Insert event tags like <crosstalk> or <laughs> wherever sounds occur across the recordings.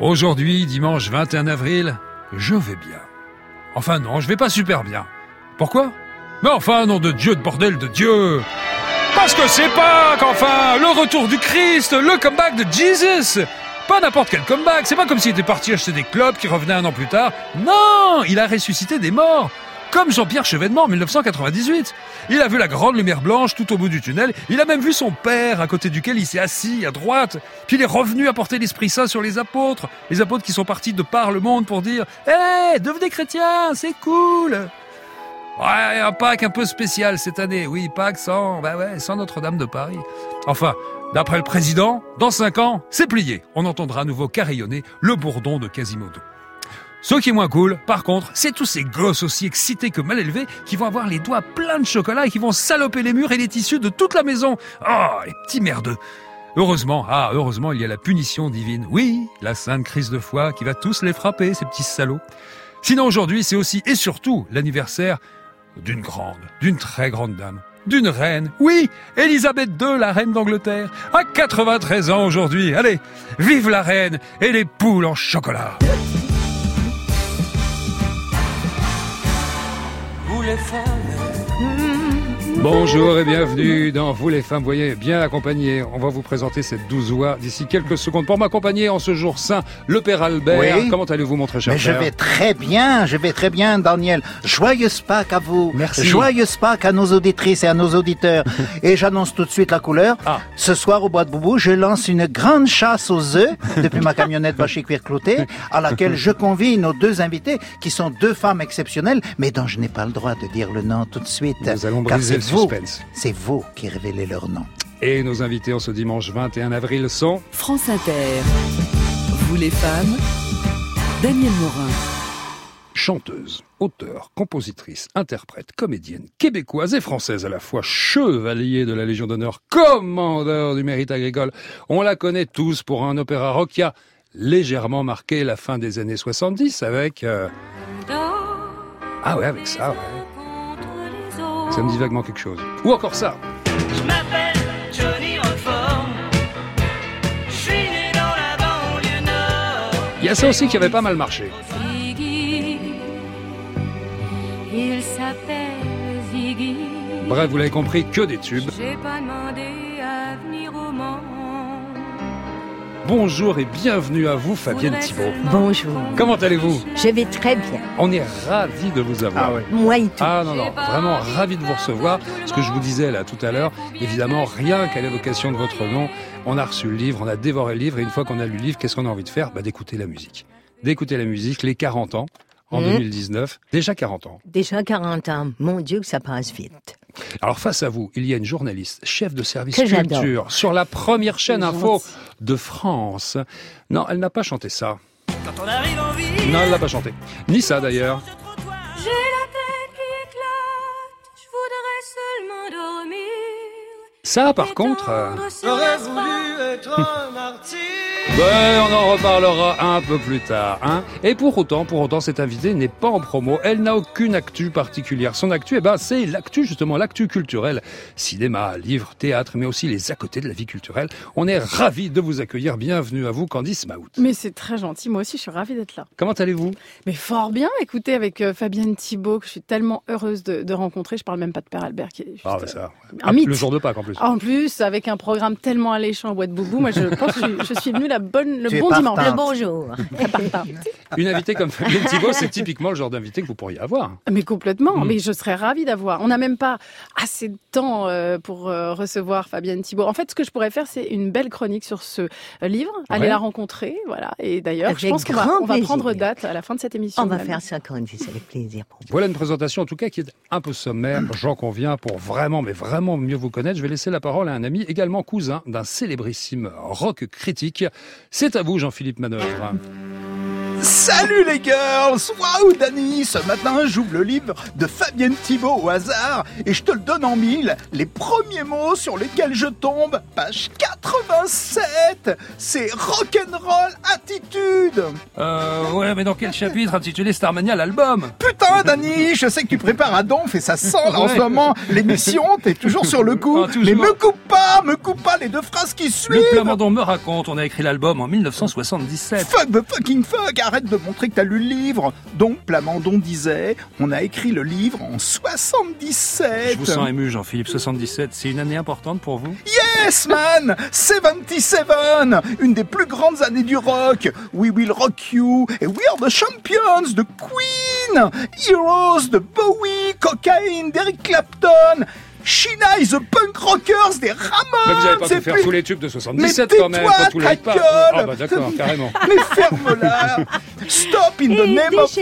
Aujourd'hui, dimanche 21 avril, je vais bien. Enfin non, je vais pas super bien. Pourquoi? Mais enfin, nom de Dieu, de bordel de Dieu Parce que c'est Pâques, enfin Le retour du Christ, le comeback de Jesus Pas n'importe quel comeback, c'est pas comme s'il était parti acheter des clubs qui revenaient un an plus tard. Non Il a ressuscité des morts comme Jean-Pierre Chevènement en 1998. Il a vu la grande lumière blanche tout au bout du tunnel. Il a même vu son père à côté duquel il s'est assis à droite. Puis il est revenu apporter l'Esprit Saint sur les apôtres. Les apôtres qui sont partis de par le monde pour dire Hé, devenez chrétiens, c'est cool Ouais, un Pâques un peu spécial cette année. Oui, Pâques sans, bah ouais, sans Notre-Dame de Paris. Enfin, d'après le président, dans cinq ans, c'est plié. On entendra à nouveau carillonner le bourdon de Quasimodo. Ce qui est moins cool, par contre, c'est tous ces gosses aussi excités que mal élevés qui vont avoir les doigts pleins de chocolat et qui vont saloper les murs et les tissus de toute la maison. Oh, les petits merdeux. Heureusement, ah, heureusement, il y a la punition divine. Oui, la sainte crise de foi qui va tous les frapper, ces petits salauds. Sinon, aujourd'hui, c'est aussi et surtout l'anniversaire d'une grande, d'une très grande dame, d'une reine. Oui, Elisabeth II, la reine d'Angleterre, à 93 ans aujourd'hui. Allez, vive la reine et les poules en chocolat. les. Bonjour et bienvenue dans Vous les femmes, voyez, bien accompagné. On va vous présenter cette douze oie d'ici quelques secondes. Pour m'accompagner en ce jour saint, le Père Albert. Comment allez-vous, mon très cher Mais je vais très bien, je vais très bien, Daniel. Joyeuse Pâques à vous. Merci. Joyeuse Pâques à nos auditrices et à nos auditeurs. <laughs> et j'annonce tout de suite la couleur. Ah. Ce soir, au Bois de Boubou, je lance une grande chasse aux œufs <laughs> depuis ma camionnette Vacher Cuir Clouté, à laquelle je convie nos deux invités, qui sont deux femmes exceptionnelles, mais dont je n'ai pas le droit de dire le nom tout de suite. Nous allons briser vous, suspense. c'est vous qui révélez leur nom. Et nos invités en ce dimanche 21 avril sont... France Inter. Vous les femmes, Daniel Morin. chanteuse, auteure, compositrice, interprète, comédienne, québécoise et française à la fois, chevalier de la Légion d'honneur, commandeur du mérite agricole. On la connaît tous pour un opéra rock qui a légèrement marqué la fin des années 70 avec... euh, Ah ouais, avec ça, ouais. Ça me dit vaguement quelque chose. Ou encore ça. Je m'appelle Johnny Roquefort. Je suis né dans la banlieue nord. Il y a ça aussi qui avait pas mal marché. Ziggy, il s'appelle Ziggy. Bref, vous l'avez compris, que des tubes. J'ai pas demandé à venir au monde. Bonjour et bienvenue à vous, Fabienne Thibault. Bonjour. Comment allez-vous Je vais très bien. On est ravis de vous avoir. Moi et tout. Ah non, non, vraiment ravi de vous recevoir. Ce que je vous disais là tout à l'heure, évidemment, rien qu'à l'évocation de votre nom, on a reçu le livre, on a dévoré le livre, et une fois qu'on a lu le livre, qu'est-ce qu'on a envie de faire? Bah, D'écouter la musique. D'écouter la musique, les 40 ans, en Mhm. 2019, déjà 40 ans. Déjà 40 ans. Mon Dieu, que ça passe vite. Alors face à vous, il y a une journaliste, chef de service Que culture, sur la première chaîne info de France. Non, elle n'a pas chanté ça. Quand on arrive en ville, Non, elle n'a pas chanté. Ni ça d'ailleurs. J'ai la tête qui éclate. Je voudrais seulement dormir. Ça, par contre... euh, J'aurais voulu être un martyr. Ben, on en reparlera un peu plus tard. Hein Et pour autant, pour autant, cette invitée n'est pas en promo. Elle n'a aucune actu particulière. Son actu, eh ben, c'est l'actu, justement, l'actu culturelle. Cinéma, livres, théâtre, mais aussi les à côté de la vie culturelle. On est ravis de vous accueillir. Bienvenue à vous, Candice Maout. Mais c'est très gentil, moi aussi je suis ravie d'être là. Comment allez-vous? Mais fort bien, écoutez, avec euh, Fabienne Thibault, que je suis tellement heureuse de, de rencontrer. Je parle même pas de Père Albert, qui est juste, Ah, euh, ça. un mythe. Le jour de Pâques, en plus. En plus, avec un programme tellement alléchant au bois de Boubou, moi je pense que je, je suis venue la bonne, le Tu bon dimanche. Le bonjour. <laughs> Une invitée comme Fabienne Thibault, c'est typiquement le genre d'invité que vous pourriez avoir. Mais complètement, Mm. mais je serais ravie d'avoir. On n'a même pas assez de temps euh, pour euh, recevoir Fabienne Thibault. En fait, ce que je pourrais faire, c'est une belle chronique sur ce euh, livre, aller Ouais. la rencontrer, voilà. Et d'ailleurs, je pense qu'on va, on prendre date à la fin de cette émission. On va même. faire ça, Candice, avec plaisir pour vous. Voilà une présentation en tout cas qui est un peu sommaire, j'en conviens, pour vraiment, mais vraiment mieux vous connaître. Je vais laisser la parole à un ami, également cousin d'un célébrissime rock critique. C'est à vous, Jean-Philippe Manœuvre. Salut les girls Waouh Dani, ce matin j'ouvre le livre de Fabienne Thibault au hasard et je te le donne en mille. Les premiers mots sur lesquels je tombe, page 87, c'est rock'n'roll attitude. Euh, ouais, mais dans quel chapitre intitulé Starmania l'album? Putain Dani, je sais que tu prépares à Donf et ça sent là, en ce moment l'émission, t'es toujours sur le coup. Ah. Mais me coupe pas, me coupe pas les deux phrases qui Le suivent. Plamondon me raconte, on a écrit l'album en 1977. Fuck the fucking fuck, arrête de montrer que t'as lu le livre. Donc Plamondon disait, on a écrit le livre en 77. Je vous sens ému, Jean-Philippe. 77, c'est une année importante pour vous? Yes man! 77 Une des plus grandes années du rock. We Will Rock You. Et We Are the Champions de Queen. Heroes de Bowie Cocaine d'Eric Clapton Sheena is the Punk Rockers des Ramones Mais vous avez pas faire plus- tous les tubes de 77 Mais quand même, pas tous les pas. Ah bah d'accord, carrément. <laughs> Mais ferme-la Stop in the Et name of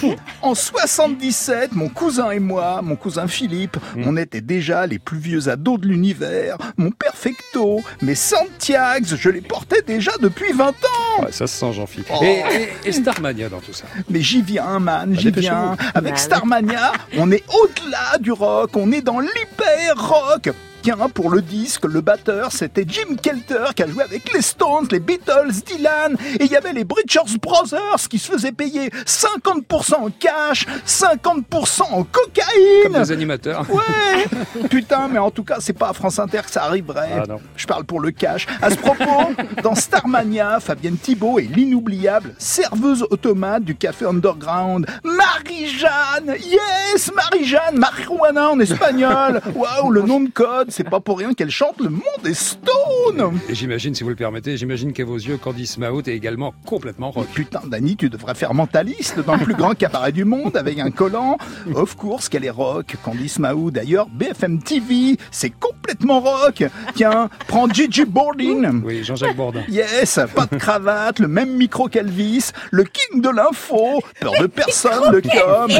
rock En 77, mon cousin et moi, mon cousin Philippe, Hmm. on était déjà les plus vieux ados de l'univers. Mon perfecto, mes Santiags, je les portais déjà depuis 20 ans Ouais, ça se sent, Jean-Philippe. Oh. Et, et- et Starmania dans tout ça Mais j'y viens, man, j'y dépêchez-vous. viens. Avec Bah, Starmania, on est au-delà du rock, on est dans l'hyper rock. Tiens, pour le disque, le batteur, c'était Jim Kelter qui a joué avec les Stones, les Beatles, Dylan, et il y avait les Bridgers Brothers qui se faisaient payer 50% en cash, 50% en Comme cocaïne. des animateurs. Ouais <laughs> Putain, mais en tout cas, c'est pas à France Inter que ça arriverait. Ah. Je parle pour le cash. À ce propos, dans Starmania, Fabienne Thibault est l'inoubliable serveuse automate du café underground. Marie-Jeanne Yes Marie-Jeanne Marijuana en espagnol Waouh, le nom de code, c'est pas pour rien qu'elle chante Le monde est stone Et j'imagine, si vous le permettez, j'imagine qu'à vos yeux, Candice Mahout est également complètement rock. Putain, Dani, tu devrais faire mentaliste dans le plus grand cabaret du monde avec un collant. Of course qu'elle est rock. Candice Mahou, d'ailleurs, BFM TV, c'est complètement rock. Tiens, prends Gigi Bordin. Oui, Jean-Jacques Bourdin. Yes, pas de cravate, le même micro qu'Elvis, le king de l'info, peur de personne, le com,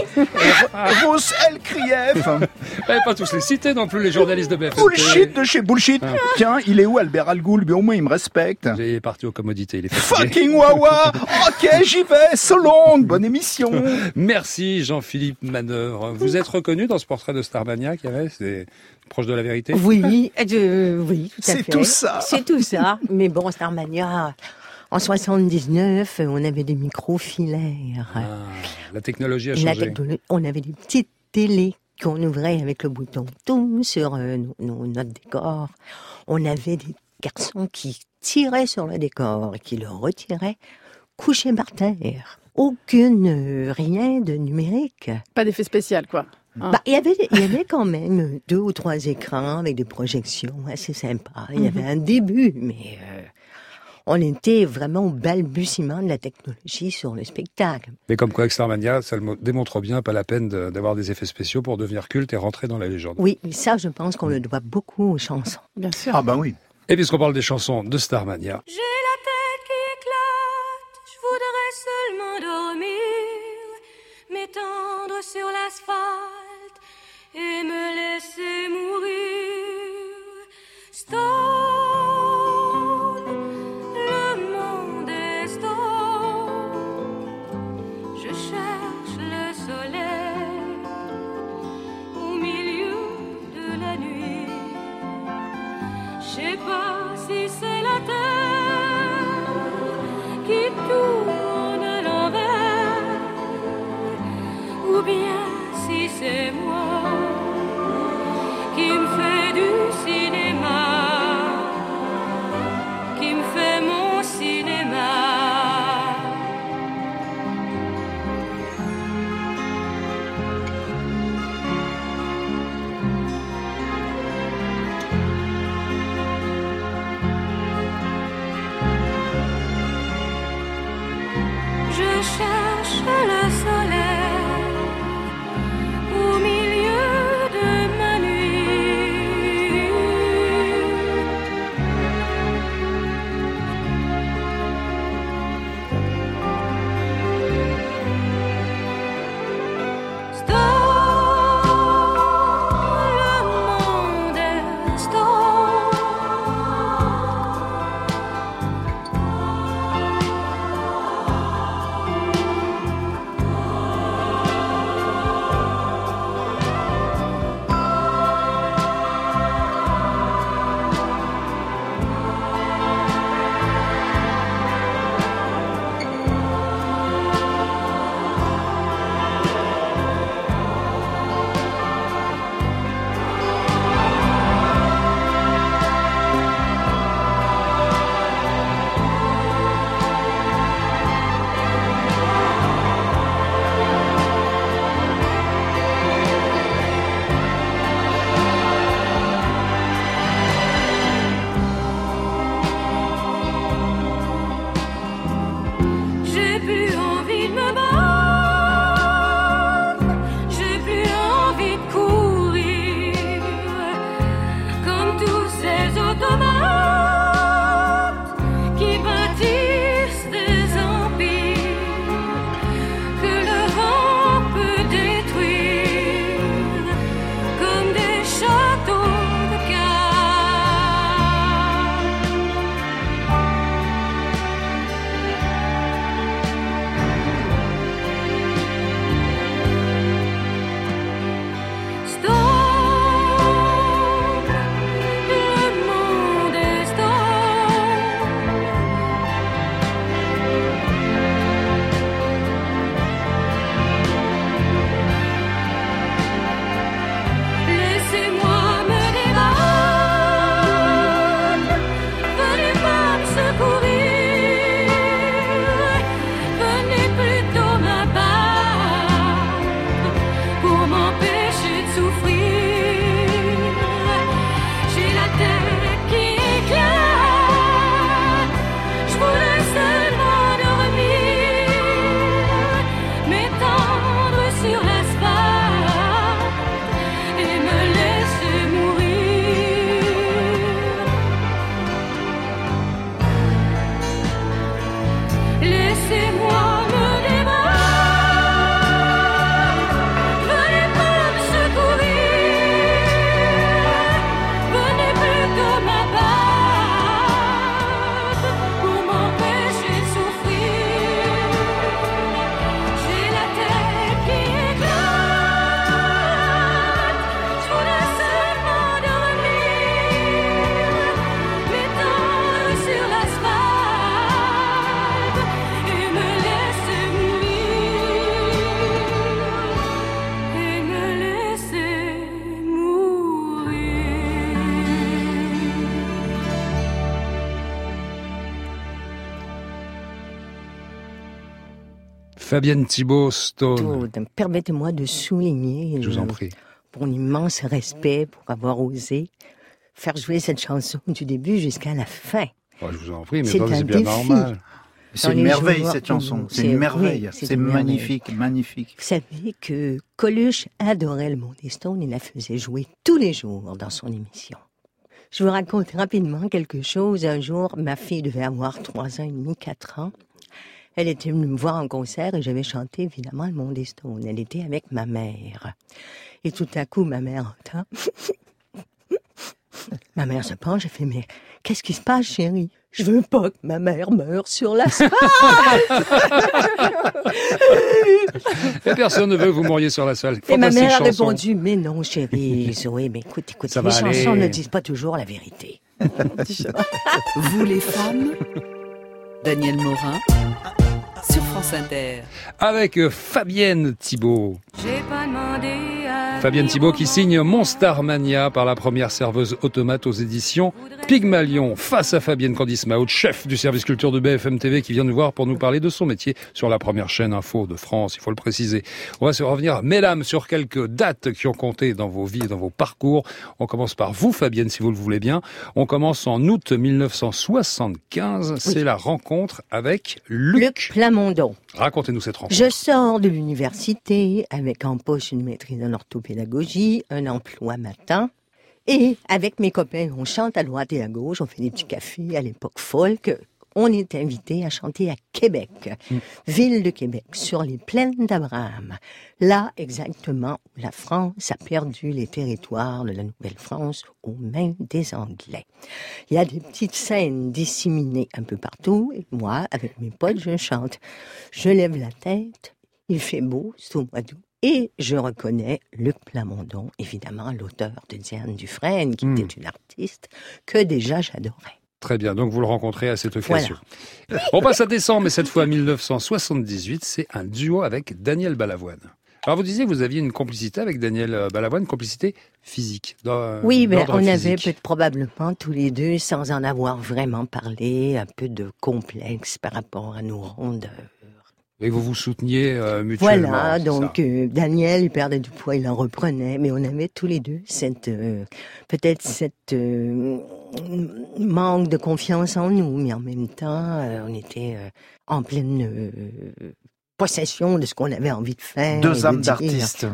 Rose El Krief. Eh, pas tous les cités non plus, les journalistes de BFM. Bullshit de chez bullshit. Tiens, il est où Albert Algoul? Lui, au moins, il me respecte. Il est parti aux commodités, il est fatigué. Fucking Wawa Ok, j'y vais, so long, bonne émission Merci Jean-Philippe Manœuvre. Vous êtes reconnu dans ce portrait de Starmania qu'il y avait C'est proche de la vérité? Oui, euh, oui, tout à C'est fait. tout ça. C'est tout ça. Mais bon, Starmania, en 79, on avait des micros filaires. Ah, La technologie a La changé. technologie- on avait des petites télés qu'on ouvrait avec le bouton tout sur euh, nos, nos- notre décor. On avait des garçons qui tiraient sur le décor et qui le retiraient couchés par terre. Aucune, euh, rien de numérique. Pas d'effet spécial, quoi. Hein. Bah, il y avait, il y avait quand même deux ou trois écrans avec des projections assez sympas. Il y avait un début, mais euh, on était vraiment au balbutiement de la technologie sur le spectacle. Mais comme quoi avec Starmania, ça le démontre bien, pas la peine de- d'avoir des effets spéciaux pour devenir culte et rentrer dans la légende. Oui, mais ça, je pense qu'on le doit beaucoup aux chansons. Bien sûr. Ah bah oui. Et puisqu'on parle des chansons de Starmania, J'ai la tête qui éclate, je voudrais seulement dormir, m'étendre sur l'asphalte et me laisser mourir. Fabienne Thibault, Stone. Permettez-moi de souligner Je vous en euh, prie. mon immense respect pour avoir osé faire jouer cette chanson du début jusqu'à la fin. Oh, je vous en prie, mais C'est bien défi. normal. C'est une merveille cette chanson. C'est une merveille. oui, c'est merveille. magnifique, magnifique. Vous savez que Coluche adorait le monde des Stones, il la faisait jouer tous les jours dans son émission. Je vous raconte rapidement quelque chose. Un jour, ma fille devait avoir trois ans et demi, quatre ans. Elle était venue me voir en concert et j'avais chanté évidemment le monde des Stones. Elle était avec ma mère. Et tout à coup, ma mère entend. <laughs> ma mère se penche et fait, mais qu'est-ce qui se passe, chérie? Je veux pas que ma mère meure sur la <laughs> Et personne ne veut que vous mouriez sur la salle. Et ma mère a chanson. répondu, mais non, chérie, Zoé, mais écoute, écoute, Ça les chansons aller. ne disent pas toujours la vérité. <laughs> Vous les femmes? Daniel Morin sur France Inter. Avec euh, Fabienne Thibault. J'ai pas demandé Fabienne Thibault qui signe Monstarmania par la première serveuse automate aux éditions Pygmalion. Face à Fabienne Candice chef du service culture de BFM TV qui vient nous voir pour nous parler de son métier sur la première chaîne info de France, il faut le préciser. On va se revenir, mesdames, sur quelques dates qui ont compté dans vos vies dans vos parcours. On commence par vous, Fabienne, si vous le voulez bien. On commence en août 1975. C'est la rencontre avec Luc. Luc Plamondon. Racontez-nous cette rencontre. Je sors de l'université avec en poche une maîtrise en un emploi matin. Et avec mes copains, on chante à droite et à gauche, on fait des petits cafés à l'époque folk. On est invité à chanter à Québec, ville de Québec, sur les plaines d'Abraham. Là, exactement, où la France a perdu les territoires de la Nouvelle-France aux mains des Anglais. Il y a des petites scènes disséminées un peu partout, et moi, avec mes potes, je chante. Je lève la tête, il fait beau, c'est au mois d'août, et je reconnais Luc Plamondon, évidemment l'auteur de Diane Dufresne, qui Hmm. était une artiste que déjà j'adorais. Très bien, donc vous le rencontrez à cette occasion. On passe à décembre, mais cette fois 1978, c'est un duo avec Daniel Balavoine. Alors vous disiez que vous aviez une complicité avec Daniel euh, Balavoine, complicité physique. dans- Oui, mais on avait physique. peut-être probablement tous les deux, sans en avoir vraiment parlé, un peu de complexe par rapport à nos rondeurs. Et vous vous souteniez euh, mutuellement. Voilà, donc euh, Daniel, il perdait du poids, il en reprenait, mais on avait tous les deux cette euh, peut-être cette manque de confiance en nous, mais en même temps, on était en pleine possession de ce qu'on avait envie de faire. Deux de âmes d'artistes.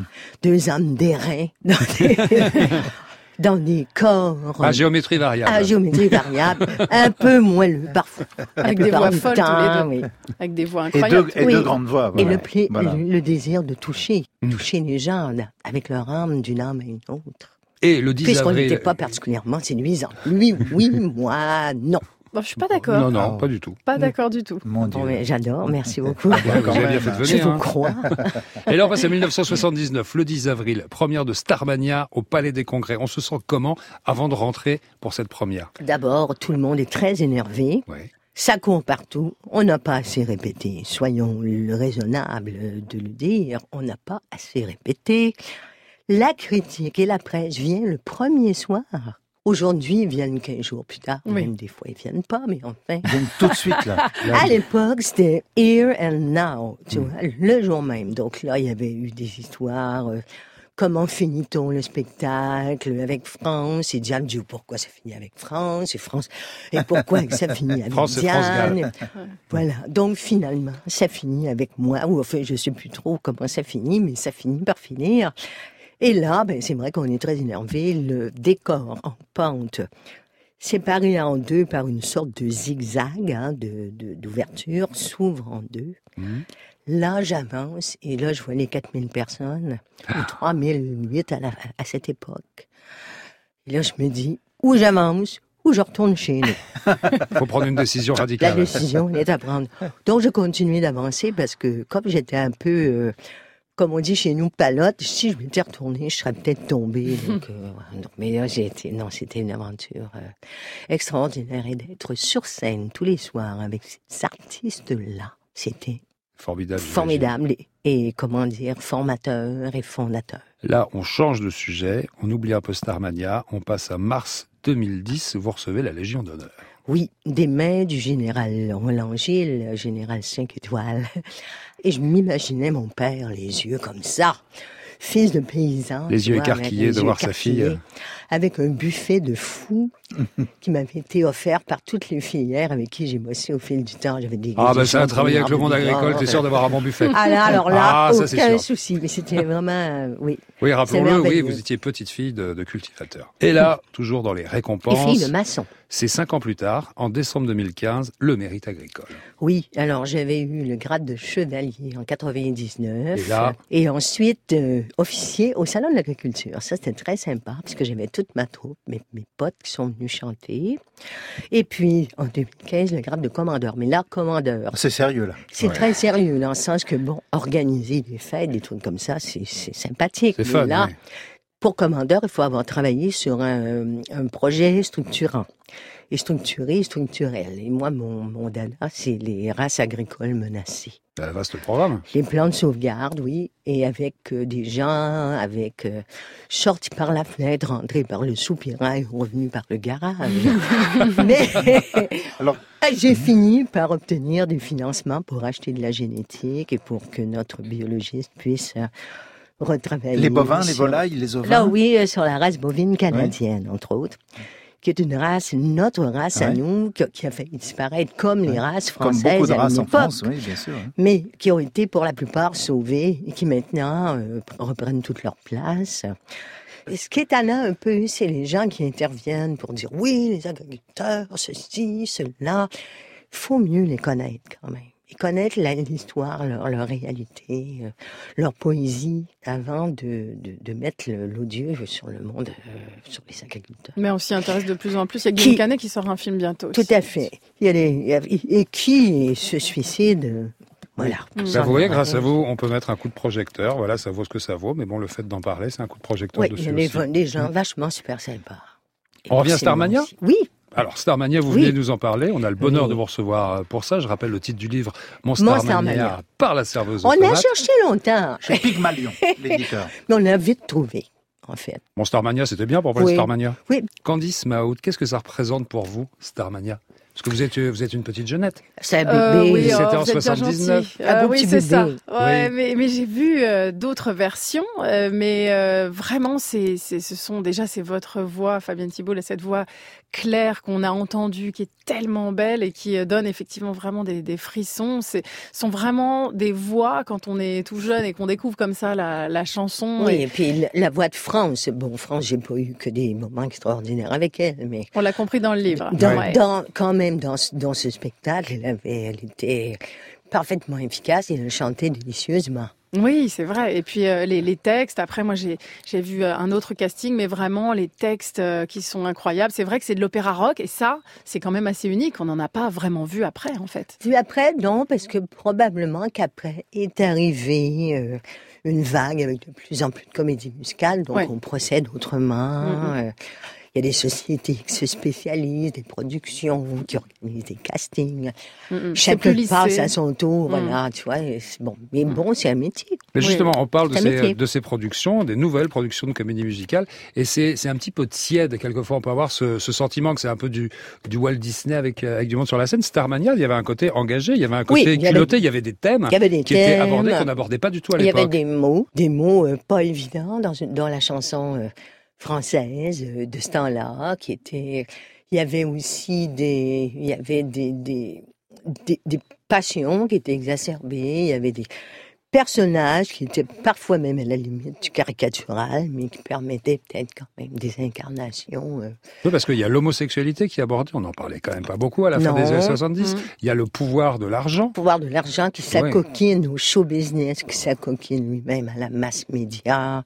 Deux âmes d'airain <laughs> dans des, corps À géométrie variable. à géométrie variable, <laughs> un peu moelleux parfois. La Avec des voix folles temps, tous les oui. avec des voix Et deux, incroyables. et Oui. deux grandes voix. Et voilà. le, pla- Voilà. le, le désir de toucher, Mm. toucher les gens là, avec leur âme d'une âme à une autre. Et le 10 Puisqu'on avril. n'était pas particulièrement séduisants. Lui, oui, <laughs> moi, non. Bon, je suis pas d'accord. Non, non, Ah. pas du tout. Pas d'accord du tout. Mon Dieu. Bon, J'adore, merci beaucoup. Vous avez bien même. fait de Je venir. vous hein. crois. <laughs> Et là, on passe à 1979, le 10 avril, première de Starmania au Palais des Congrès. On se sent comment avant de rentrer pour cette première? D'abord, tout le monde est très énervé. Ouais. Ça court partout. On n'a pas assez répété. Soyons le raisonnable de le dire. On n'a pas assez répété. La critique et la presse viennent le premier soir. Aujourd'hui, ils viennent 15 jours plus tard. Oui. Même des fois, ils viennent pas, mais enfin. Viens tout de suite, là. <laughs> Là, À l'époque, c'était here and now, tu vois, le jour même. Donc là, il y avait eu des histoires. euh, comment finit-on le spectacle avec France Et Diane dit pourquoi ça finit avec France Et France et pourquoi ça <laughs> finit avec France et France Diane Voilà. Donc finalement, ça finit avec moi. Ou enfin, je sais plus trop comment ça finit, mais ça finit par finir. Et là, ben, c'est vrai qu'on est très énervé. Le décor en pente séparé en deux par une sorte de zigzag hein, de, de- d'ouverture, s'ouvre en deux. Mhm. Là, j'avance et là, je vois les 4000 personnes, ou 3008 à, la- à cette époque. Et là, je me dis, ou j'avance, ou je retourne chez nous. <laughs> faut prendre une décision La radicale. décision est à prendre. Donc, je continuais d'avancer parce que comme j'étais un peu, euh, comme on dit chez nous, palote, si je m'étais retournée, je serais peut-être tombée. Donc, <laughs> euh, non, mais là, j'ai été, non, c'était une aventure euh, extraordinaire et d'être sur scène tous les soirs avec ces artistes-là, c'était Formidable. formidable et, et, comment dire, formateur et fondateur. Là, on change de sujet, on oublie un peu Starmania, on passe à mars 2010, vous recevez la Légion d'honneur. Oui, des mains du général Roland Gilles, général 5 étoiles. <laughs> Et je m'imaginais mon père, les yeux comme ça, fils de paysan. Les yeux vois, écarquillés les de yeux voir sa fille. Avec un buffet de fou <laughs> qui m'avait été offert par toutes les filières avec qui j'ai bossé au fil du temps. J'avais des Ah, ben ça, des travailler avec le monde agricole, t'es sûr d'avoir un bon buffet. Ah là, alors là, Ah, ça, aucun sûr. souci. Mais c'était vraiment, euh, oui. Oui, rappelons-le, oui, vous étiez petite fille de, de cultivateur. Et là, toujours dans les Et fille récompenses, de maçon. C'est cinq ans plus tard, en décembre 2015, le mérite agricole. Oui, alors j'avais eu le grade de chevalier en 99. Et là Et ensuite, euh, officier au Salon de l'agriculture. Ça, c'était très sympa, parce que j'avais toute ma troupe, mes, mes potes qui sont venus chanter. Et puis, en 2015, le grade de commandeur. Mais là, commandeur, C'est sérieux, là. c'est Ouais. très sérieux, dans le sens que, bon, organiser des fêtes, des trucs comme ça, c'est sympathique. C'est Mais fun, là, oui. Pour commandeur, il faut avoir travaillé sur un, un projet structurant. Et structuré, structurel. Et moi, mon, mon dada, c'est les races agricoles menacées. Un vaste programme. Les plans de sauvegarde, oui, et avec euh, des gens, avec euh, sortis par la fenêtre, rentrés par le soupirail, revenus par le garage. <laughs> Mais <laughs> Alors- <laughs> j'ai fini par obtenir des financements pour acheter de la génétique et pour que notre biologiste puisse euh, Les bovins, les volailles, les ovins? Là, oui, euh, sur la race bovine canadienne, entre autres, qui est une race, notre race à nous, qui a, failli disparaître comme les races Comme françaises beaucoup de à races en France, oui, bien sûr. mais qui ont été pour la plupart sauvés et qui maintenant euh, reprennent toute leur place. Et ce qui est étonnant un peu, c'est les gens qui interviennent pour dire oui, les agriculteurs, ceci, cela. Il faut mieux les connaître quand même. Et connaître l'histoire, leur, leur réalité, euh, leur poésie, avant de, de, de mettre l'odieux sur le monde, euh, sur les agriculteurs. Mais on s'y intéresse de plus en plus. Il y a Qui- Guillaume Canet qui sort un film bientôt. Tout aussi. à fait. Il y a les- il y a- et qui se suicide euh, Voilà. Bah, vous voyez, grâce à vous, on peut mettre un coup de projecteur. Voilà, ça vaut ce que ça vaut. Mais bon, le fait d'en parler, c'est un coup de projecteur Oui, il y dessus a des, gens vachement super sympas. On revient à Starmania? Aussi. Oui, Alors, Starmania, vous Oui. venez de nous en parler. On a le bonheur Oui. de vous recevoir euh, pour ça. Je rappelle le titre du livre, Mon Mon Starmania, Starmania. par la serveuse on a cherché longtemps, Chez Pygmalion, <laughs> l'éditeur. mais on a vite trouvé, en fait. Mon Starmania, c'était bien pour parler de Oui. Starmania. Oui. Candice Maout, qu'est-ce que ça représente pour vous, Starmania? Parce que vous êtes, vous êtes une petite jeunette. C'est un Euh, bébé. oui, C'était oh, en vous êtes bien 79. gentil. Un Euh, oui, petit c'est ça. bébé. Ouais, Oui. mais, mais j'ai vu euh, d'autres versions, euh, mais euh, vraiment, c'est, ce sont déjà c'est votre voix, Fabienne Thibault, cette voix claire qu'on a entendue, qui est tellement belle et qui euh, donne effectivement vraiment des, des frissons. C'est sont vraiment des voix quand on est tout jeune et qu'on découvre comme ça la, la chanson. Oui, Et et puis la- la voix de France. Bon, France, j'ai pas eu que des moments extraordinaires avec elle, mais on l'a compris dans le livre. dans, Ouais. dans- quand même dans, ce- dans ce spectacle, elle avait, elle était parfaitement efficace et elle chantait délicieusement. Oui, c'est vrai. Et puis euh, les, les textes. Après, moi, j'ai j'ai vu euh, un autre casting, mais vraiment les textes euh, qui sont incroyables. C'est vrai que c'est de l'opéra rock, et ça, c'est quand même assez unique. On n'en a pas vraiment vu après, en fait. Puis après, non, parce que probablement qu'après est arrivée euh, une vague avec de plus en plus de comédies musicales, donc Ouais. on procède autrement. Mhm. Il y a des sociétés qui se spécialisent, des productions qui organisent des castings. Mm, mm. Chacun passe à son tour, Mhm. voilà, tu vois. bon, mais bon, c'est un métier. Mais Oui. justement, on parle de ces, métier. de ces productions, des nouvelles productions de comédie musicale, et c'est un petit peu tiède. Quelquefois, on peut avoir ce, ce sentiment que c'est un peu du, du Walt Disney avec, euh, avec du monde sur la scène. Starmania, il y avait un côté engagé, il y avait un Oui, côté culotté, il y avait des thèmes Il y avait des qui étaient abordés qu'on n'abordait pas du tout à Il y avait l'époque. des mots, des mots euh, pas évidents dans la chanson euh, française euh, de ce temps-là, qui étaient. Il y avait aussi des, il y avait des, des, des, des passions qui étaient exacerbées. Il y avait des personnages qui étaient parfois même à la limite du caricatural, mais qui permettaient peut-être quand même des incarnations. euh, Oui, parce qu'il y a l'homosexualité qui est abordée, on n'en parlait quand même pas beaucoup à la fin des années 70. Mm. Il y a le pouvoir de l'argent. pouvoir de l'argent qui s'acoquine au show business, qui s'acoquine lui-même à la masse média.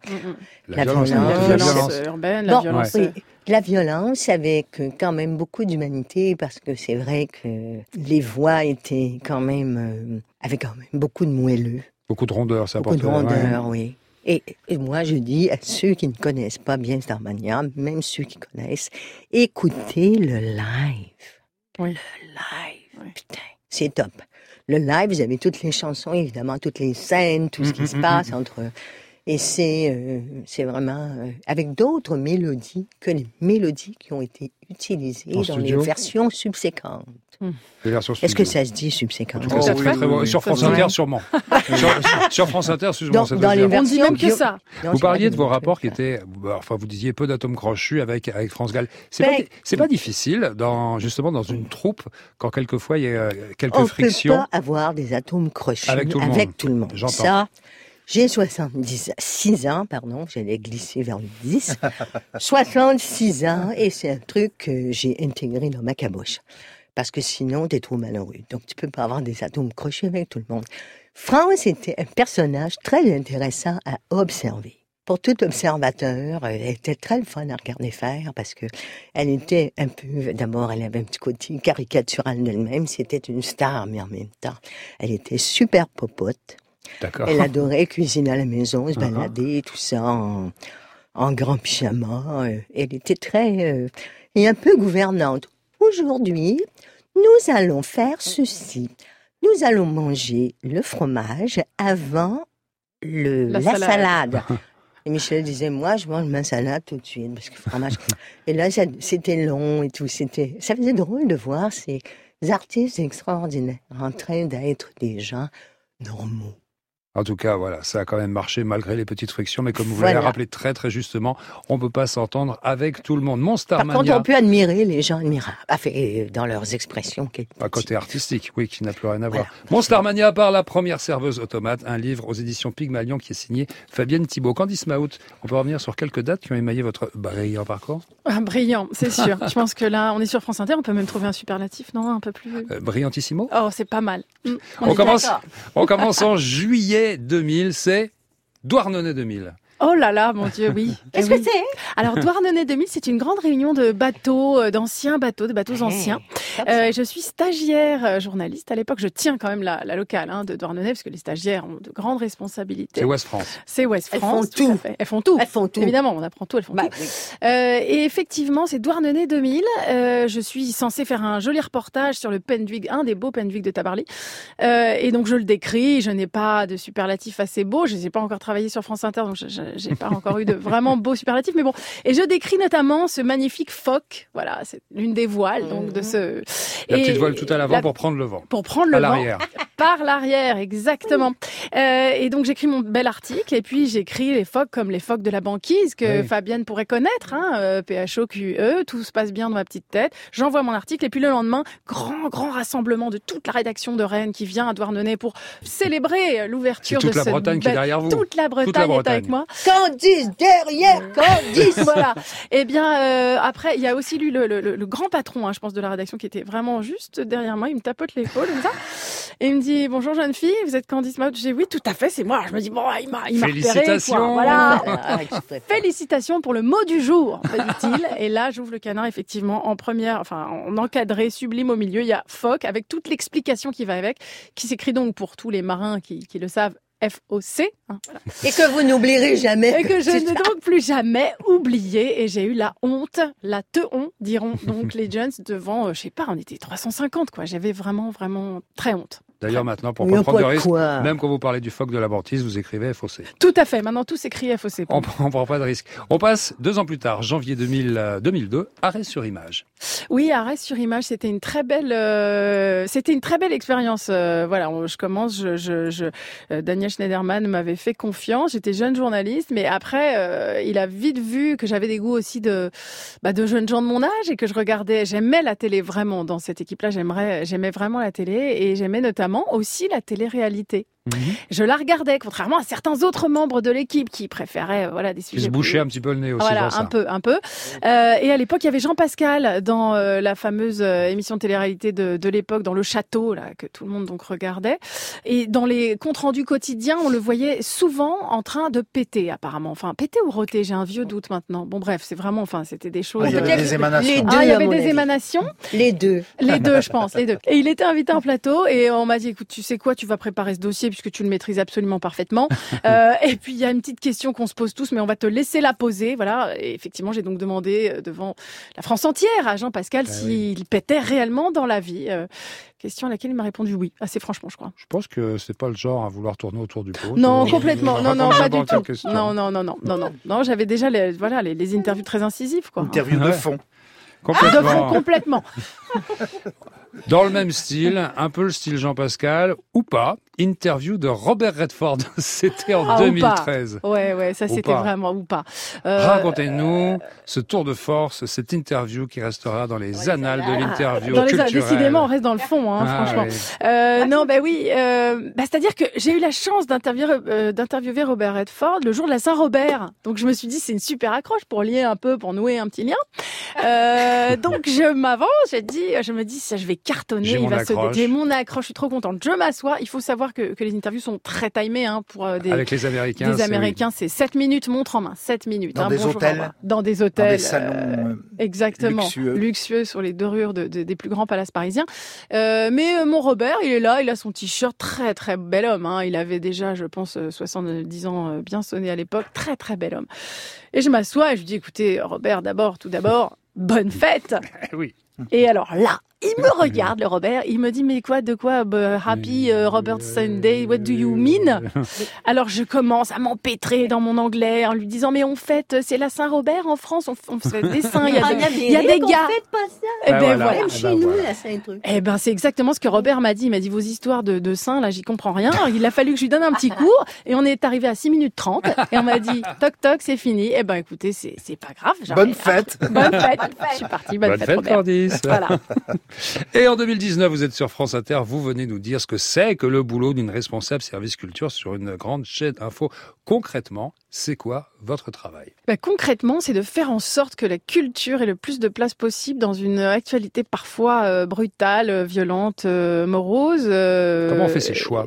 La, La violence, violence. la La violence. urbaine, la Bon, violence. oui, la violence avec euh, quand même beaucoup d'humanité parce que c'est vrai que les voix étaient quand même euh, avaient quand même beaucoup de moelleux, Beaucoup de rondeur, ça beaucoup de apporte. rondeur, oui. Et, et moi, je dis à ceux qui ne connaissent pas bien Starmania, même ceux qui connaissent, écoutez le live. Oui. Le live, Oui. putain, c'est top. Le live, vous avez toutes les chansons, évidemment, toutes les scènes, tout ce qui Mhm, se mhm, passe entre. Et c'est euh, c'est vraiment euh, avec d'autres mélodies que les mélodies qui ont été utilisées En dans studio. les versions subséquentes. Les versions Est-ce que ça se dit subséquente Oh, oui, oui, oui. Sur France. Inter, sûrement. <laughs> sur, sur France Inter, excuse-moi, Dans- dans les. On dit versions même que ça. Vous parliez de vos rapports qui étaient, bah, enfin, vous disiez peu d'atomes crochus avec avec France Gall. C'est Ben- pas c'est pas difficile dans justement dans une troupe quand quelquefois il y a euh, quelques On ne frictions. peut pas avoir des atomes crochus Avec tout le monde. avec tout le monde. Ça, j'ai 76 ans, pardon, j'allais glisser vers le 10. 66 <laughs> ans, et c'est un truc que j'ai intégré dans ma caboche. Parce que sinon, t'es trop malheureux. Donc, tu peux pas avoir des atomes crochus avec tout le monde. France était un personnage très intéressant à observer. Pour tout observateur, elle était très le fun à regarder faire parce que elle était un peu, d'abord, elle avait un petit côté caricatural d'elle-même. C'était une star, mais en même temps, elle était super popote. D'accord. Elle adorait cuisiner à la maison, se Uh-huh. balader, tout ça en, en grand pyjama. Euh, Elle était très euh, et un peu gouvernante. Aujourd'hui, nous allons faire ceci. Nous allons manger le fromage avant le, La la, salade. salade. <laughs> Et Michel disait, moi, je mange ma salade tout de suite, parce que le fromage... <laughs> Et là, c'était long et tout. C'était, ça faisait drôle de voir ces artistes extraordinaires en train d'être des gens normaux. En tout cas, voilà, ça a quand même marché malgré les petites frictions, mais comme vous Voilà. l'avez rappelé très très justement, on peut pas s'entendre avec tout le monde. Mon Par contre, Starmania, on peut admirer les gens admirables, enfin, euh, dans leurs expressions. quelles pas côté artistique, oui, qui n'a plus rien à Voilà. voir. Mon Starmania par la première serveuse automate, un livre aux éditions Pygmalion qui est signé Fabienne Thibault. Candice Maout, on peut revenir sur quelques dates qui ont émaillé votre brillant parcours? Ah, brillant, c'est <laughs> sûr. Je pense que là, on est sur France Inter, on peut même trouver un superlatif, non? Un peu plus. Euh, Brillantissimo? Oh, c'est pas mal. Mm. On est commence, d'accord. on commence en juillet 2000, c'est Douarnenez 2000. Oh là là, mon Dieu, oui. <laughs> Qu'est-ce Eh oui. que c'est? Alors, Douarnenez 2000, c'est une grande réunion de bateaux, euh, d'anciens bateaux, de bateaux anciens. Euh, je suis stagiaire euh, journaliste. À l'époque, je tiens quand même la, la locale hein, de Douarnenez, parce que les stagiaires ont de grandes responsabilités. C'est Ouest France. C'est Ouest Elles France. font tout. Elles font tout. Elles font tout. Évidemment, on apprend tout, elles font Bah, tout. oui. Euh, et effectivement, c'est Douarnenez 2000. Euh, je suis censée faire un joli reportage sur le Pendwick, un des beaux Pendwick de Tabarly. Euh, et donc, je le décris. Je n'ai pas de superlatif assez beau. Je n'ai pas encore travaillé sur France Inter, donc je n'ai pas encore eu de vraiment beaux superlatifs. Mais bon, et je décris notamment ce magnifique phoque. Voilà, c'est l'une des voiles donc de ce. La Et- petite voile tout à l'avant la- pour prendre le vent. pour prendre À le vent l'arrière. par l'arrière, exactement. Euh, et donc j'écris mon bel article et puis j'écris les phoques comme les phoques de la banquise que Oui. Fabienne pourrait connaître, hein, euh, PHOQE, tout se passe bien dans ma petite tête. J'envoie mon article et puis le lendemain, grand grand rassemblement de toute la rédaction de Rennes qui vient à Douarnenez pour célébrer l'ouverture de toute la Bretagne qui est derrière vous. Toute la Bretagne, est Bretagne. avec moi. Candice derrière Candice <laughs> voilà. Eh bien, euh, après, il y a aussi lu le, le- le grand patron, hein, je pense, de la rédaction qui était vraiment juste derrière moi. Il me tapote l'épaule comme ça. Et il me dit bonjour jeune fille, vous êtes Candice Maud J'ai dit, oui, tout à fait, c'est moi. Je me dis bon, il m'a, il m'a repéré. quoi. Félicitations. Voilà. Ah. Félicitations pour le mot du jour, dit-il. Et là, j'ouvre le canard, effectivement, en première, enfin, en encadré, sublime au milieu, il y a FOC, avec toute l'explication qui va avec, qui s'écrit donc pour tous les marins qui, qui le savent, F-O-C. hein, voilà. Et que vous n'oublierez jamais. Et que je ça. donc plus jamais oublié. Et j'ai eu la honte, la teon, diront donc <laughs> les jeunes, devant, euh, je sais pas, on était 350, quoi. J'avais vraiment, vraiment très honte. D'ailleurs, maintenant, pour on prendre de risque, même quand vous parlez du phoque de la Bantise, vous écrivez FOC. Tout à fait. Maintenant, tout s'écrit FOC. On ne <laughs> prend pas de risque. On passe deux ans plus tard, janvier 2000, euh, 2002, arrêt sur image. Oui, arrêt sur image, c'était une très belle, euh, c'était une très belle expérience. Euh, voilà, on- je commence, je, je, je- euh, Daniel Schneiderman m'avait fait confiance. J'étais jeune journaliste, mais après, il a vite vu que j'avais des goûts aussi de, bah, de jeunes gens de mon âge et que je regardais. J'aimais la télé vraiment dans cette équipe-là. J'aimerais, j'aimais vraiment la télé et j'aimais notamment aussi la télé-réalité. Je la regardais, contrairement à certains autres membres de l'équipe qui préféraient, euh, voilà, des Qui sujets. se bouchait plus- un petit peu le nez aussi voilà, dans ça. un peu, un peu. Euh, et à l'époque, il y avait Jean Pascal dans euh, la fameuse euh, émission de télé-réalité de, de l'époque, dans le château, là, que tout le monde donc regardait. Et dans les comptes rendus quotidiens, on le voyait souvent en train de péter, apparemment. Enfin, péter ou roter, j'ai un vieux doute maintenant. Bon, bref, c'est vraiment, enfin, c'était des choses. Ah, il y avait des émanations. Les deux, ah, il y à avait des avis. émanations. Les deux. Les deux, je pense, les deux. Et il était invité en plateau et on m'a dit, écoute, tu sais quoi, tu vas préparer ce dossier puisque tu le maîtrises absolument parfaitement. <laughs> Euh, et puis il y a une petite question qu'on se pose tous, mais on va te laisser la poser. Voilà. Et effectivement, j'ai donc demandé euh, devant la France entière à Jean Pascal Ah s'il pétait réellement dans la vie. Euh, question à laquelle il m'a répondu oui, assez franchement, je crois. Je pense que c'est pas le genre à vouloir tourner autour du pot. Non, complètement. on Non, non, pas du tout. Non, non, non, non, non, non. Non, j'avais déjà les, voilà, les, les interviews très incisives, quoi. Interview de fond. De fond, Complètement. complètement. <laughs> Dans le même style, un peu le style Jean-Pascal, ou pas, interview de Robert Redford. <laughs> C'était en Ah, ou pas. 2013. Ouais, ouais, ça Ou c'était pas. vraiment ou pas. Euh, Racontez-nous ce tour de force, cette interview qui restera dans les annales de l'interview les culturelle. décidément, on reste dans le fond, hein, Ah, franchement. oui. Euh, non, bah oui. Euh, bah, C'est-à-dire que j'ai eu la chance d'interviewer, euh, d'interviewer Robert Redford le jour de la Saint-Robert. Donc je me suis dit c'est une super accroche pour lier un peu, pour nouer un petit lien. Euh, <laughs> donc je m'avance, j'ai dit, je me dis ça, je vais cartonner. J'ai il mon va se accroche. J'ai mon accroche. Je suis trop contente. Je m'assois. Il faut savoir que, que les interviews sont très timées hein, pour euh, des. Avec les Américains. des c'est- Américains, c'est 7 minutes montre en main, 7 minutes. Dans hein, des bonjour, hôtels. Dans des Dans hôtels. des salons. euh, euh, Exactement. luxueux. sur les dorures de, de- des plus grands palaces parisiens. Euh, mais euh, mon Robert, il est là, il a son t-shirt, très très bel homme. Hein. Il avait déjà, je pense, euh, 70 ans euh, bien sonné à l'époque. Très très bel homme. Et je m'assois et je lui dis, écoutez, Robert, d'abord, tout d'abord, bonne fête. <laughs> Oui. Et alors là, il me regarde, le Robert, il me dit, mais quoi, de quoi, bah, Happy euh, Robert Sunday, what do you mean? <laughs> Alors je commence à m'empêtrer dans mon anglais en lui disant mais on fête c'est la Saint-Robert en France on, on fait des saints il y a, Ah, il y a des gars pas ça. Eh Ah, ben voilà. voilà. Même Ah, chez bah, nous, voilà. là, c'est un truc. Eh ben c'est exactement ce que Robert m'a dit. Il m'a dit vos histoires de, de saints là, j'y comprends rien. Il a fallu que je lui donne un petit <laughs> cours et on est arrivé à 6 minutes 30 et on m'a dit toc toc c'est fini. Eh ben écoutez c'est c'est pas grave. j'arrête. Bonne fête. Bonne fête. Je suis partie. Bonne, Bonne fête, fête, Robert. Voilà. <laughs> Et en 2019, vous êtes sur France Inter, vous venez nous dire ce que c'est que le boulot d'une responsable service culture sur une grande chaîne info. Concrètement, c'est quoi votre travail? Bah, concrètement, c'est de faire en sorte que la culture ait le plus de place possible dans une actualité parfois euh, brutale, euh, violente, euh, morose. euh, Comment on fait ces choix?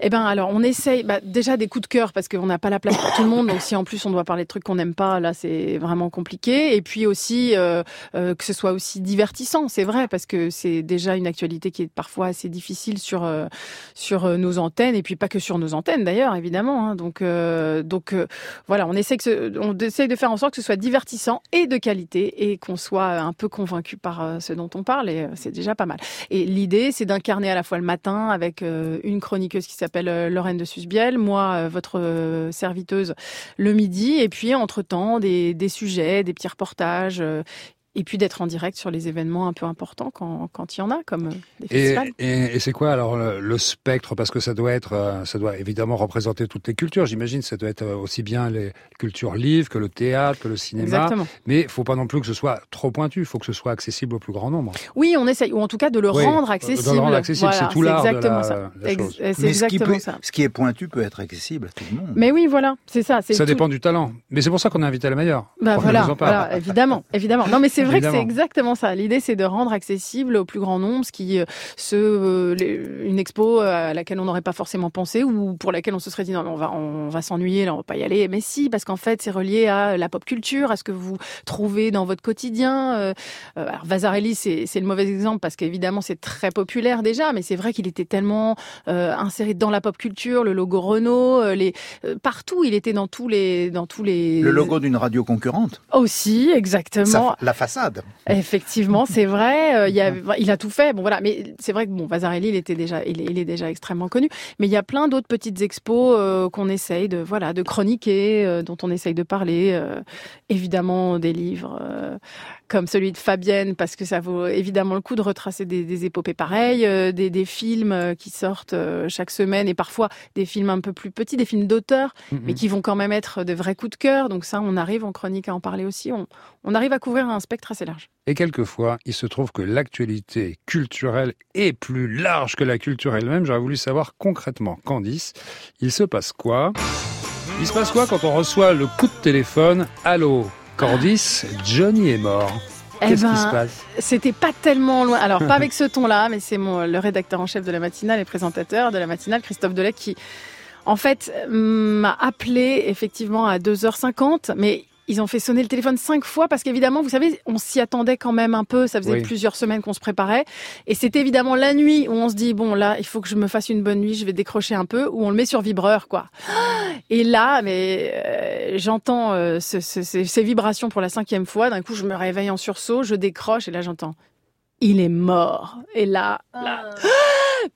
Eh ben, alors, on essaye bah, déjà des coups de cœur parce qu'on n'a pas la place pour tout le monde. Donc, si en plus on doit parler de trucs qu'on n'aime pas, là, c'est vraiment compliqué. Et puis aussi que ce soit aussi divertissant, c'est vrai, parce que c'est déjà une actualité qui est parfois assez difficile sur sur nos antennes et puis pas que sur nos antennes d'ailleurs, évidemment. hein. Donc euh, donc euh, voilà, on essaie de faire en sorte que ce soit divertissant et de qualité et qu'on soit un peu convaincu par euh, ce dont on parle et c'est déjà pas mal. Et l'idée, c'est d'incarner à la fois le matin avec une chroniqueuse qui s'appelle Lorraine de Susbiel, moi, votre serviteuse, le midi, et puis entre-temps, des, des sujets, des petits reportages, et puis d'être en direct sur les événements un peu importants quand, quand il y en a, comme des Et, festivals. et, et c'est quoi alors le, le spectre? Parce que ça doit être, euh, ça doit évidemment représenter toutes les cultures. J'imagine ça doit être euh, aussi bien les cultures livres que le théâtre, que le cinéma. Exactement. Mais il faut pas non plus que ce soit trop pointu. Il faut que ce soit accessible au plus grand nombre. Oui, on essaye, ou en tout cas de le Oui, rendre de le accessible. rendre accessible, Voilà, c'est tout l'art de exactement la- ça. la Ex- chose. C'est Mais ce qui, exactement peut, ça. ce qui est pointu peut être accessible à tout le monde. Mais oui, voilà, c'est ça. Ça tout- dépend du talent. Mais c'est pour ça qu'on a invité la meilleure. Bah voilà, évidemment, évidemment. Non, mais c'est c'est vrai que c'est exactement ça. L'idée, c'est de rendre accessible au plus grand nombre ce qui, euh, ce, euh, les- une expo à laquelle on n'aurait pas forcément pensé ou pour laquelle on se serait dit non, mais on va, on va s'ennuyer, là, on va pas y aller. Mais si, parce qu'en fait, c'est relié à la pop culture, à ce que vous trouvez dans votre quotidien. Euh, euh, alors, Vasarely, c'est c'est le mauvais exemple parce qu'évidemment, c'est très populaire déjà, mais c'est vrai qu'il était tellement euh, inséré dans la pop culture, le logo Renault, euh, les, euh, partout, il était dans tous les, dans tous les. Le logo d'une radio concurrente, Aussi, exactement. la Effectivement, c'est vrai. euh, il, a, il a tout fait. Bon voilà, mais c'est vrai que bon, Vasarely, il était déjà, il est, il est déjà extrêmement connu. Mais il y a plein d'autres petites expos euh, qu'on essaye de, voilà, de chroniquer, euh, dont on essaye de parler. euh, évidemment, des livres comme celui de Fabienne, parce que ça vaut évidemment le coup de retracer des, des épopées pareilles, euh, des, des films euh, qui sortent euh, chaque semaine et parfois des films un peu plus petits, des films d'auteur, mais qui vont quand même être de vrais coups de cœur. Donc ça, on arrive en chronique à en parler aussi. On, on arrive à couvrir un spectre assez large. Et quelquefois, il se trouve que l'actualité culturelle est plus large que la culture elle-même. J'aurais voulu savoir concrètement, Candice, il se passe quoi? Il se passe quoi quand on reçoit le coup de téléphone? Allô, Candice, Johnny est mort. Eh Qu'est-ce ben, qui se passe C'était pas tellement loin. Alors, pas avec ce ton-là, mais c'est mon, le rédacteur en chef de la matinale et présentateur de la matinale, Christophe Delec, qui, en fait, m'a appelé effectivement à 2h50, mais ils ont fait sonner le téléphone cinq fois parce qu'évidemment, vous savez, on s'y attendait quand même un peu. Ça faisait Oui. plusieurs semaines qu'on se préparait. Et c'était évidemment la nuit où on se dit, bon, là, il faut que je me fasse une bonne nuit, je vais décrocher un peu, où on le met sur vibreur, quoi. Et là, mais euh, j'entends euh, ce- ce- ces, ces vibrations pour la cinquième fois. D'un coup, je me réveille en sursaut, je décroche et là, j'entends il est mort. Et là, là,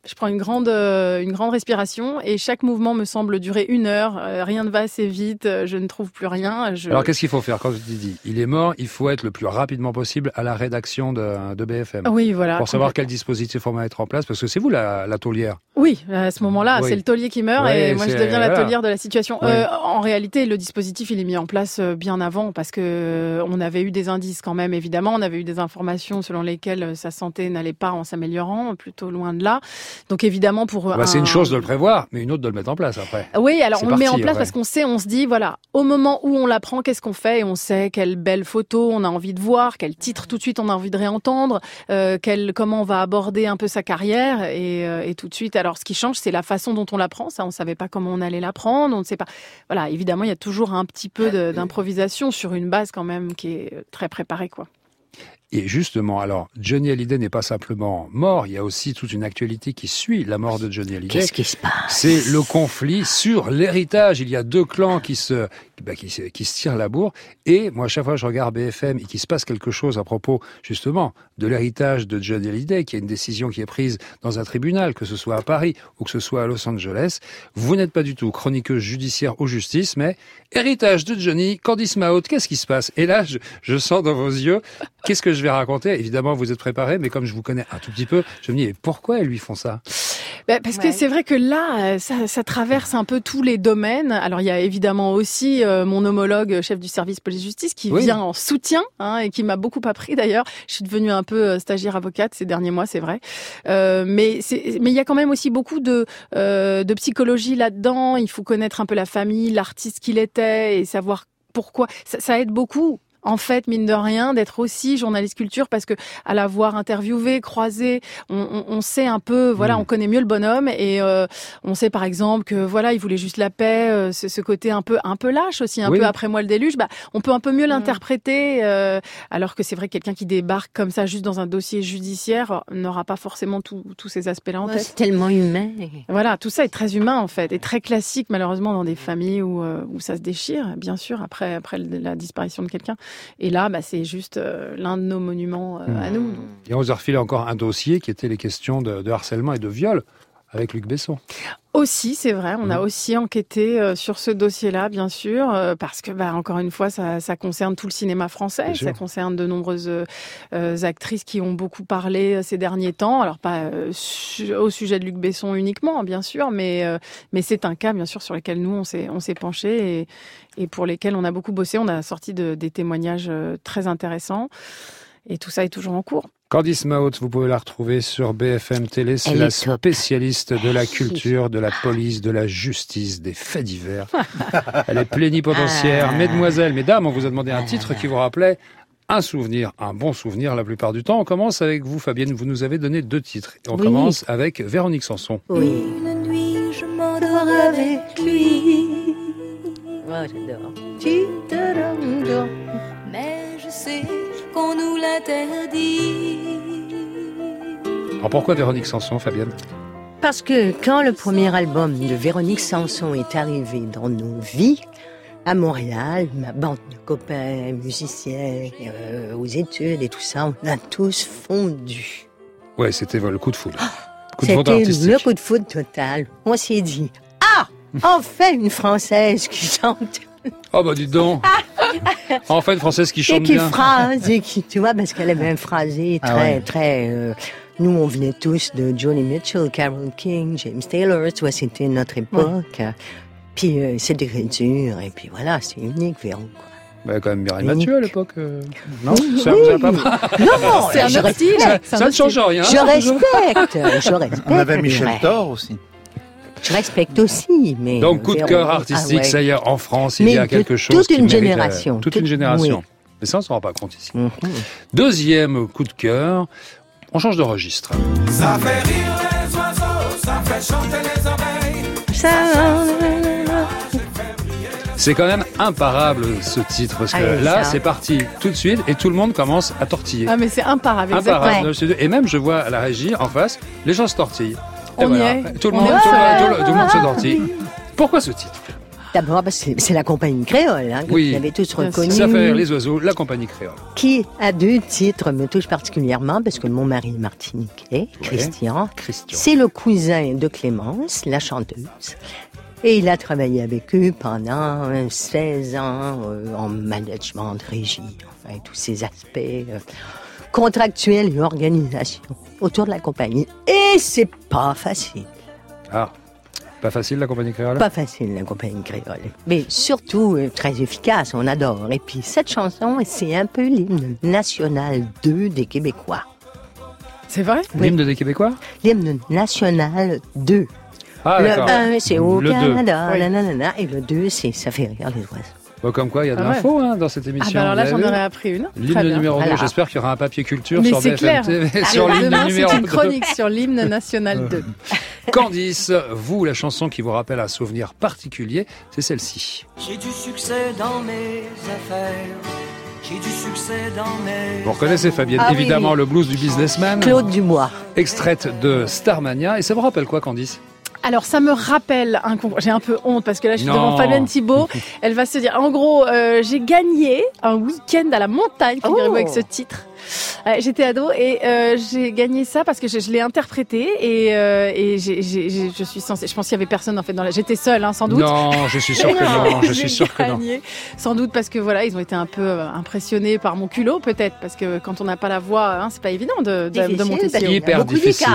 je prends une grande, euh, une grande respiration et chaque mouvement me semble durer une heure. Euh, rien ne va assez vite, euh, je ne trouve plus rien. Je... Alors qu'est-ce qu'il faut faire? Quand je dis il est mort Il faut être le plus rapidement possible à la rédaction de, de BFM. oui, voilà. Pour savoir quel dispositif on va mettre en place, parce que c'est vous la, la taulière. Oui, à ce moment-là, Oui. c'est le taulier qui meurt et moi je deviens la voilà. taulière de la situation. Euh, en réalité, le dispositif il est mis en place bien avant parce que on avait eu des indices quand même évidemment, on avait eu des informations selon lesquelles sa santé n'allait pas en s'améliorant, plutôt loin de là. Donc évidemment pour Bah, C'est un- une chose de le prévoir, mais une autre de le mettre en place après. Oui, alors on le met en place parce qu'on sait, on se dit, voilà, au moment où on l'apprend, qu'est-ce qu'on fait? Et on sait quelle belle photo on a envie de voir, quel titre tout de suite on a envie de réentendre, euh, quel, comment on va aborder un peu sa carrière et, euh, et tout de suite. Alors ce qui change, c'est la façon dont on l'apprend. Ça, on savait pas comment on allait l'apprendre, on ne sait pas. Voilà, évidemment, il y a toujours un petit peu d'improvisation sur une base quand même qui est euh, très préparée, quoi. Et justement, alors, Johnny Hallyday n'est pas simplement mort, il y a aussi toute une actualité qui suit la mort de Johnny Hallyday. Qu'est-ce qui se passe? C'est le conflit sur l'héritage. Il y a deux clans qui se, bah, qui, qui se tirent la bourre. Et moi, à chaque fois que je regarde BFM et qu'il se passe quelque chose à propos, justement, de l'héritage de Johnny Hallyday, qui est une décision qui est prise dans un tribunal, que ce soit à Paris ou que ce soit à Los Angeles, vous n'êtes pas du tout chroniqueuse judiciaire ou justice, mais héritage de Johnny, Candice Mahout, qu'est-ce qui se passe? Et là, je, je sens dans vos yeux, qu'est-ce que je vais raconter? Évidemment, vous êtes préparé, mais comme je vous connais un tout petit peu, je me dis, pourquoi ils lui font ça? Ben, parce que c'est vrai que là, euh, ça, ça traverse un peu tous les domaines. Alors il y a évidemment aussi euh, mon homologue euh, chef du service police-justice qui Oui. vient en soutien hein, et qui m'a beaucoup appris d'ailleurs. Je suis devenue un peu euh, stagiaire avocate ces derniers mois, c'est vrai. Euh, mais c'est, mais il y a quand même aussi beaucoup de euh, de psychologie là-dedans. Il faut connaître un peu la famille, l'artiste qu'il était et savoir pourquoi. Ça, ça aide beaucoup. En fait, mine de rien, d'être aussi journaliste culture parce que à l'avoir interviewé, croisé, on, on, on sait un peu, voilà, Mm. on connaît mieux le bonhomme et euh, on sait par exemple que voilà, il voulait juste la paix, euh, ce, ce côté un peu un peu lâche aussi, un Oui. peu après moi le déluge. Bah, on peut un peu Mm. mieux l'interpréter, euh, alors que c'est vrai que quelqu'un qui débarque comme ça juste dans un dossier judiciaire euh, n'aura pas forcément tous tous ces aspects-là en Ouais, tête. C'est tellement humain. Voilà, tout ça est très humain en fait et très classique malheureusement dans des familles où, euh, où ça se déchire, bien sûr, après, après la disparition de quelqu'un. Et là, bah, c'est juste euh, l'un de nos monuments euh, à nous. Et on vous a refilé encore un dossier qui était les questions de, de harcèlement et de viol avec Luc Besson. Aussi, c'est vrai, on a Mhm. aussi enquêté euh, sur ce dossier-là, bien sûr, euh, parce que, bah, encore une fois, ça, ça concerne tout le cinéma français, ça concerne de nombreuses euh, actrices qui ont beaucoup parlé ces derniers temps. Alors pas euh, su- au sujet de Luc Besson uniquement, bien sûr, mais euh, mais c'est un cas, bien sûr, sur lequel nous on s'est on s'est penché et, et pour lesquels on a beaucoup bossé. On a sorti de- des témoignages très intéressants. Et tout ça est toujours en cours. Candice Mahout, vous pouvez la retrouver sur BFM Télé. C'est la top. spécialiste de la Merci. culture, de la police, de la justice, des faits divers. <laughs> Elle est plénipotentiaire. Ah. Mesdemoiselles, mesdames, on vous a demandé un titre qui vous rappelait un souvenir, un bon souvenir la plupart du temps. On commence avec vous, Fabienne. Vous nous avez donné deux titres. On Oui. commence avec Véronique Sanson. Oui. Une nuit, je m'endors avec lui. Oh, j'adore. Tu te donnes. Mais je sais qu'on nous l'interdit. Alors pourquoi Véronique Sanson, Fabienne Parce que quand le premier album de Véronique Sanson est arrivé dans nos vies, à Montréal, ma bande de copains, musiciens, euh, aux études et tout ça, on a tous fondu. Ouais, c'était le coup de foudre. Foudre C'était le coup de foudre total. On s'est dit, ah, enfin une Française qui chante Oh bah dites donc <laughs> Enfin une Française qui et chante qui bien. phrase et qui, tu vois, parce qu'elle avait un phrasé Ah très, ouais. très. euh, nous, on venait tous de Joni Mitchell, Carole King, James Taylor. Tu vois, c'était notre époque. Puis euh, c'est d'écriture et puis voilà, c'est unique, Véron. quoi. Bah, quand même Mireille. Mathieu à l'époque. euh, Non Oui, Ça oui. vous a pas Non, <laughs> C'est un un Ça ne change rien. Je respecte, je respecte. <laughs> On avait Michel. Thor aussi. Je respecte aussi, mais. Donc coup de cœur ah artistique, ouais. ça y est, en France, il y a de quelque chose toute qui une mérite, euh, génération. toute Toute- une génération. oui. Mais ça, on ne s'en rend pas compte ici. Mhm. Deuxième coup de cœur, on change de registre. Ça fait rire les oiseaux, ça fait chanter les abeilles. C'est quand même imparable ce titre, parce que Ah oui, là, ça. c'est parti tout de suite et tout le monde commence à tortiller. Ah, mais c'est imparable, exactement. Imparable. Et même, je vois à la régie, en face, les gens se tortillent. Y est. Tout le On monde, tout, le- seul. tout le- tout le monde se tortille. Pourquoi ce titre? D'abord, parce que c'est- la compagnie créole, hein, que Oui. vous avez tous reconnu. Ça fait rire les oiseaux, la compagnie créole. Qui, à deux titres, me touche particulièrement parce que mon mari est martiniquais, Christian, Christian. c'est le cousin de Clémence, la chanteuse. Et il a travaillé avec eux pendant euh, 16 ans euh, en management de régie, enfin, tous ces aspects euh, contractuels et organisation autour de la compagnie. Et c'est pas facile. Ah, pas facile la compagnie créole? Pas facile, la compagnie créole. Mais surtout euh, très efficace, on adore. Et puis cette chanson, c'est un peu l'hymne national 2 des Québécois. C'est vrai? L'hymne des Québécois? L'hymne national 2. Ah, le d'accord. 1, c'est au Le deux. Canada, Oui. nanana, et le 2, c'est ça fait rire les oiseaux. Bon, comme quoi, il y a de Ah ouais. l'info hein, dans cette Ah, émission. bah alors là, j'en aurais appris une. L'hymne numéro 2, Voilà. j'espère qu'il y aura un papier culture Mais sur c'est BFM clair. TV Ah, sur l'hymne Demain, numéro c'est une 2. chronique sur l'hymne national 2. <laughs> Candice, vous, la chanson qui vous rappelle un souvenir particulier, c'est celle-ci. J'ai du succès dans mes affaires. J'ai du succès dans mes. Vous reconnaissez Fabienne, Ah évidemment, oui. le blues du businessman, Claude Dubois. extraite de Starmania. Et ça vous rappelle quoi, Candice? Alors, ça me rappelle un concours. J'ai un peu honte parce que là, je suis Non. devant Fabienne Thibault. <laughs> Elle va se dire, en gros, euh, j'ai gagné un week-end à la montagne, figurez-vous, Oh. avec ce titre. J'étais ado et euh, j'ai gagné ça parce que je, je l'ai interprété et, euh, et j'ai- j'ai- j'ai- je suis censée. Je pense qu'il y avait personne en fait dans la. J'étais seule, hein, sans doute. Non, je suis sûr <laughs> que non, je suis sûr que non. gagné. Sans doute parce que voilà, ils ont été un peu euh, impressionnés par mon culot, peut-être, parce que quand on n'a pas la voix, hein, c'est pas évident de, de, de monter a Hyper difficile.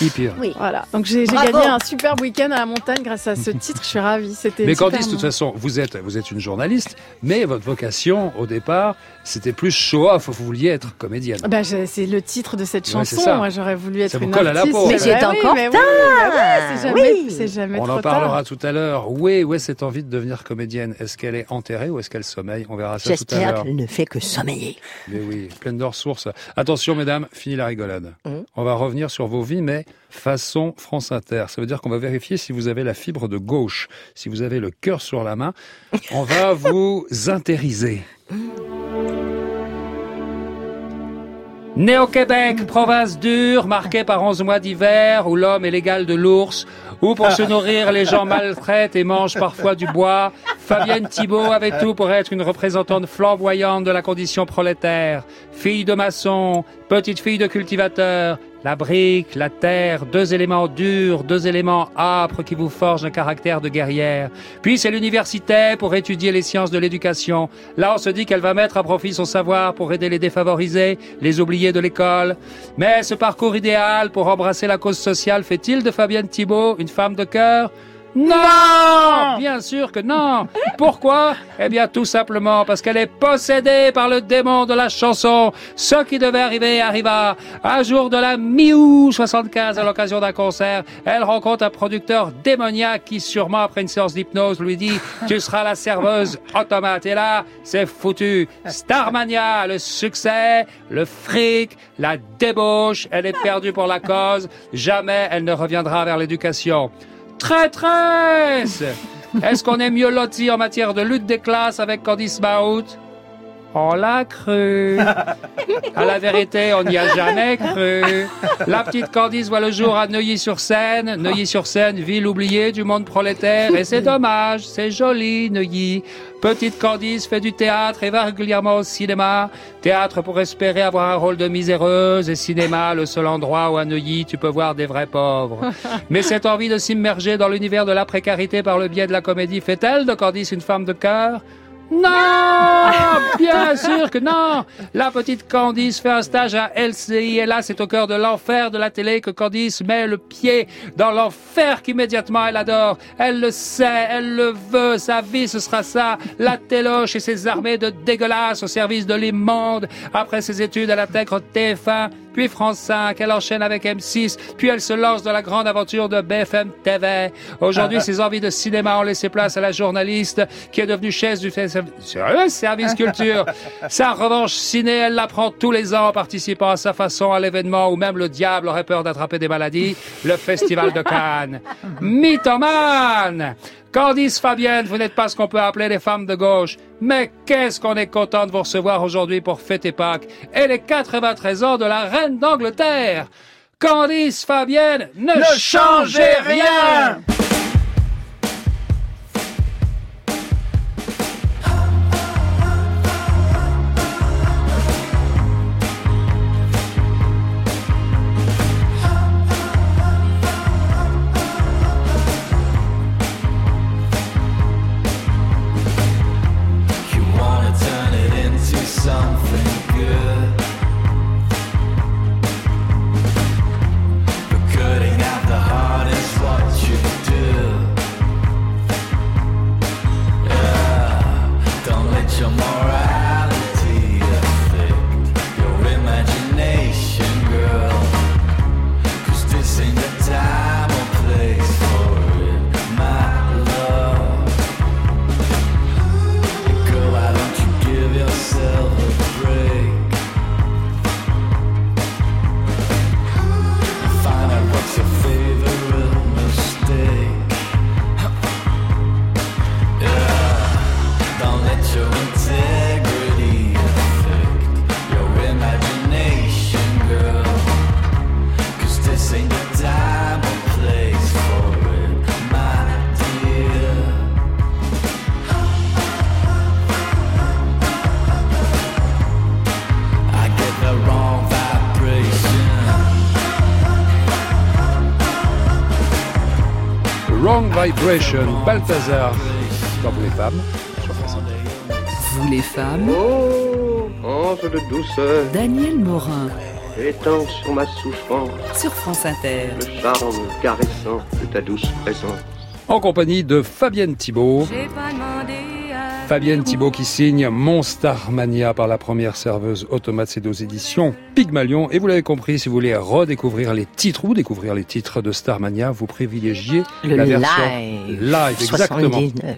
Hyper. Oui. Voilà, donc j'ai gagné un super week-end à la montagne grâce à ce <laughs> titre. Je suis ravie. C'était. Mais Candice, de toute façon, vous êtes, vous êtes une journaliste, mais votre vocation, au départ, c'était plus show-off. Vous vouliez être comédienne. Bah, c'est le titre de cette chanson. Moi, j'aurais voulu être Ça vous une colle à la artiste. peau. Mais Bah oui, encore oui, tard. c'est jamais, Oui. c'est jamais On trop en parlera tard. tout à l'heure. Où est, où est cette envie de devenir comédienne? Est-ce qu'elle est enterrée ou est-ce qu'elle sommeille? On verra ça tout à J'espère l'heure. qu'elle ne fait que sommeiller. Mais oui, pleine de ressources. Attention, mesdames, fini la rigolade. Mhm. On va revenir sur vos vies, mais façon France Inter. Ça veut dire qu'on va vérifier si vous avez la fibre de gauche, si vous avez le cœur sur la main. On va <laughs> vous intériser. Né au Québec, province dure, marquée par 11 mois d'hiver, où l'homme est l'égal de l'ours, où pour se nourrir, les gens maltraitent et mangent parfois du bois, Fabienne Thibault avait tout pour être une représentante flamboyante de la condition prolétaire. Fille de maçon, petite fille de cultivateur, la brique, la terre, deux éléments durs, deux éléments âpres qui vous forgent un caractère de guerrière. Puis c'est l'université pour étudier les sciences de l'éducation. Là, on se dit qu'elle va mettre à profit son savoir pour aider les défavorisés, les oubliés de l'école. Mais ce parcours idéal pour embrasser la cause sociale fait-il de Fabienne Thibault une femme de cœur? Non Bien sûr que non Pourquoi? Eh bien tout simplement parce qu'elle est possédée par le démon de la chanson. Ce qui devait arriver arriva. Un jour de la mi-août 75, à l'occasion d'un concert, elle rencontre un producteur démoniaque qui sûrement après une séance d'hypnose lui dit « Tu seras la serveuse automate ». Et là, c'est foutu. Starmania, le succès, le fric, la débauche, elle est perdue pour la cause. Jamais elle ne reviendra vers l'éducation. Traîtresse. Est-ce qu'on est mieux loti en matière de lutte des classes avec Candice Mahout? On l'a cru. <laughs> À la vérité, on n'y a jamais cru. La petite Candice voit le jour à Neuilly-sur-Seine. Neuilly-sur-Seine, ville oubliée du monde prolétaire. Et c'est dommage, c'est joli, Neuilly. Petite Candice fait du théâtre et va régulièrement au cinéma. Théâtre pour espérer avoir un rôle de miséreuse et cinéma, le seul endroit où à Neuilly tu peux voir des vrais pauvres. <laughs> Mais cette envie de s'immerger dans l'univers de la précarité par le biais de la comédie fait-elle de Candice une femme de cœur? Non Bien sûr que non La petite Candice fait un stage à LCI et là c'est au cœur de l'enfer de la télé que Candice met le pied dans l'enfer qu'immédiatement elle adore. Elle le sait, elle le veut, sa vie ce sera ça, la téloche et ses armées de dégueulasses au service de l'immonde. Après ses études, elle intègre TF1, puis France 5, elle enchaîne avec M6, puis elle se lance dans la grande aventure de BFM TV. Aujourd'hui, ses envies de cinéma ont laissé place à la journaliste qui est devenue chef du service culture. <laughs> Sa revanche ciné, elle la prend tous les ans en participant à sa façon à l'événement où même le diable aurait peur d'attraper des maladies, le Festival de Cannes. <laughs> Mythomane Candice Fabienne, vous n'êtes pas ce qu'on peut appeler les femmes de gauche. Mais qu'est-ce qu'on est content de vous recevoir aujourd'hui pour fêter Pâques et les 93 ans de la reine d'Angleterre. Candice Fabienne, ne, Ne changez rien Vibration, Balthazar. Dans vous les femmes, sur France Inter. Vous les femmes, Oh, ange de douceur, Daniel Morin étends sur ma souffrance sur France Inter. le charme caressant de ta douce présence. En compagnie de Fabienne Thibault. J'ai Fabienne Thibault qui signe Mon Starmania par la première serveuse automate, c'est aux éditions Pygmalion. Et vous l'avez compris, si vous voulez redécouvrir les titres ou découvrir les titres de Starmania, vous privilégiez Le la version live. live, exactement. 79.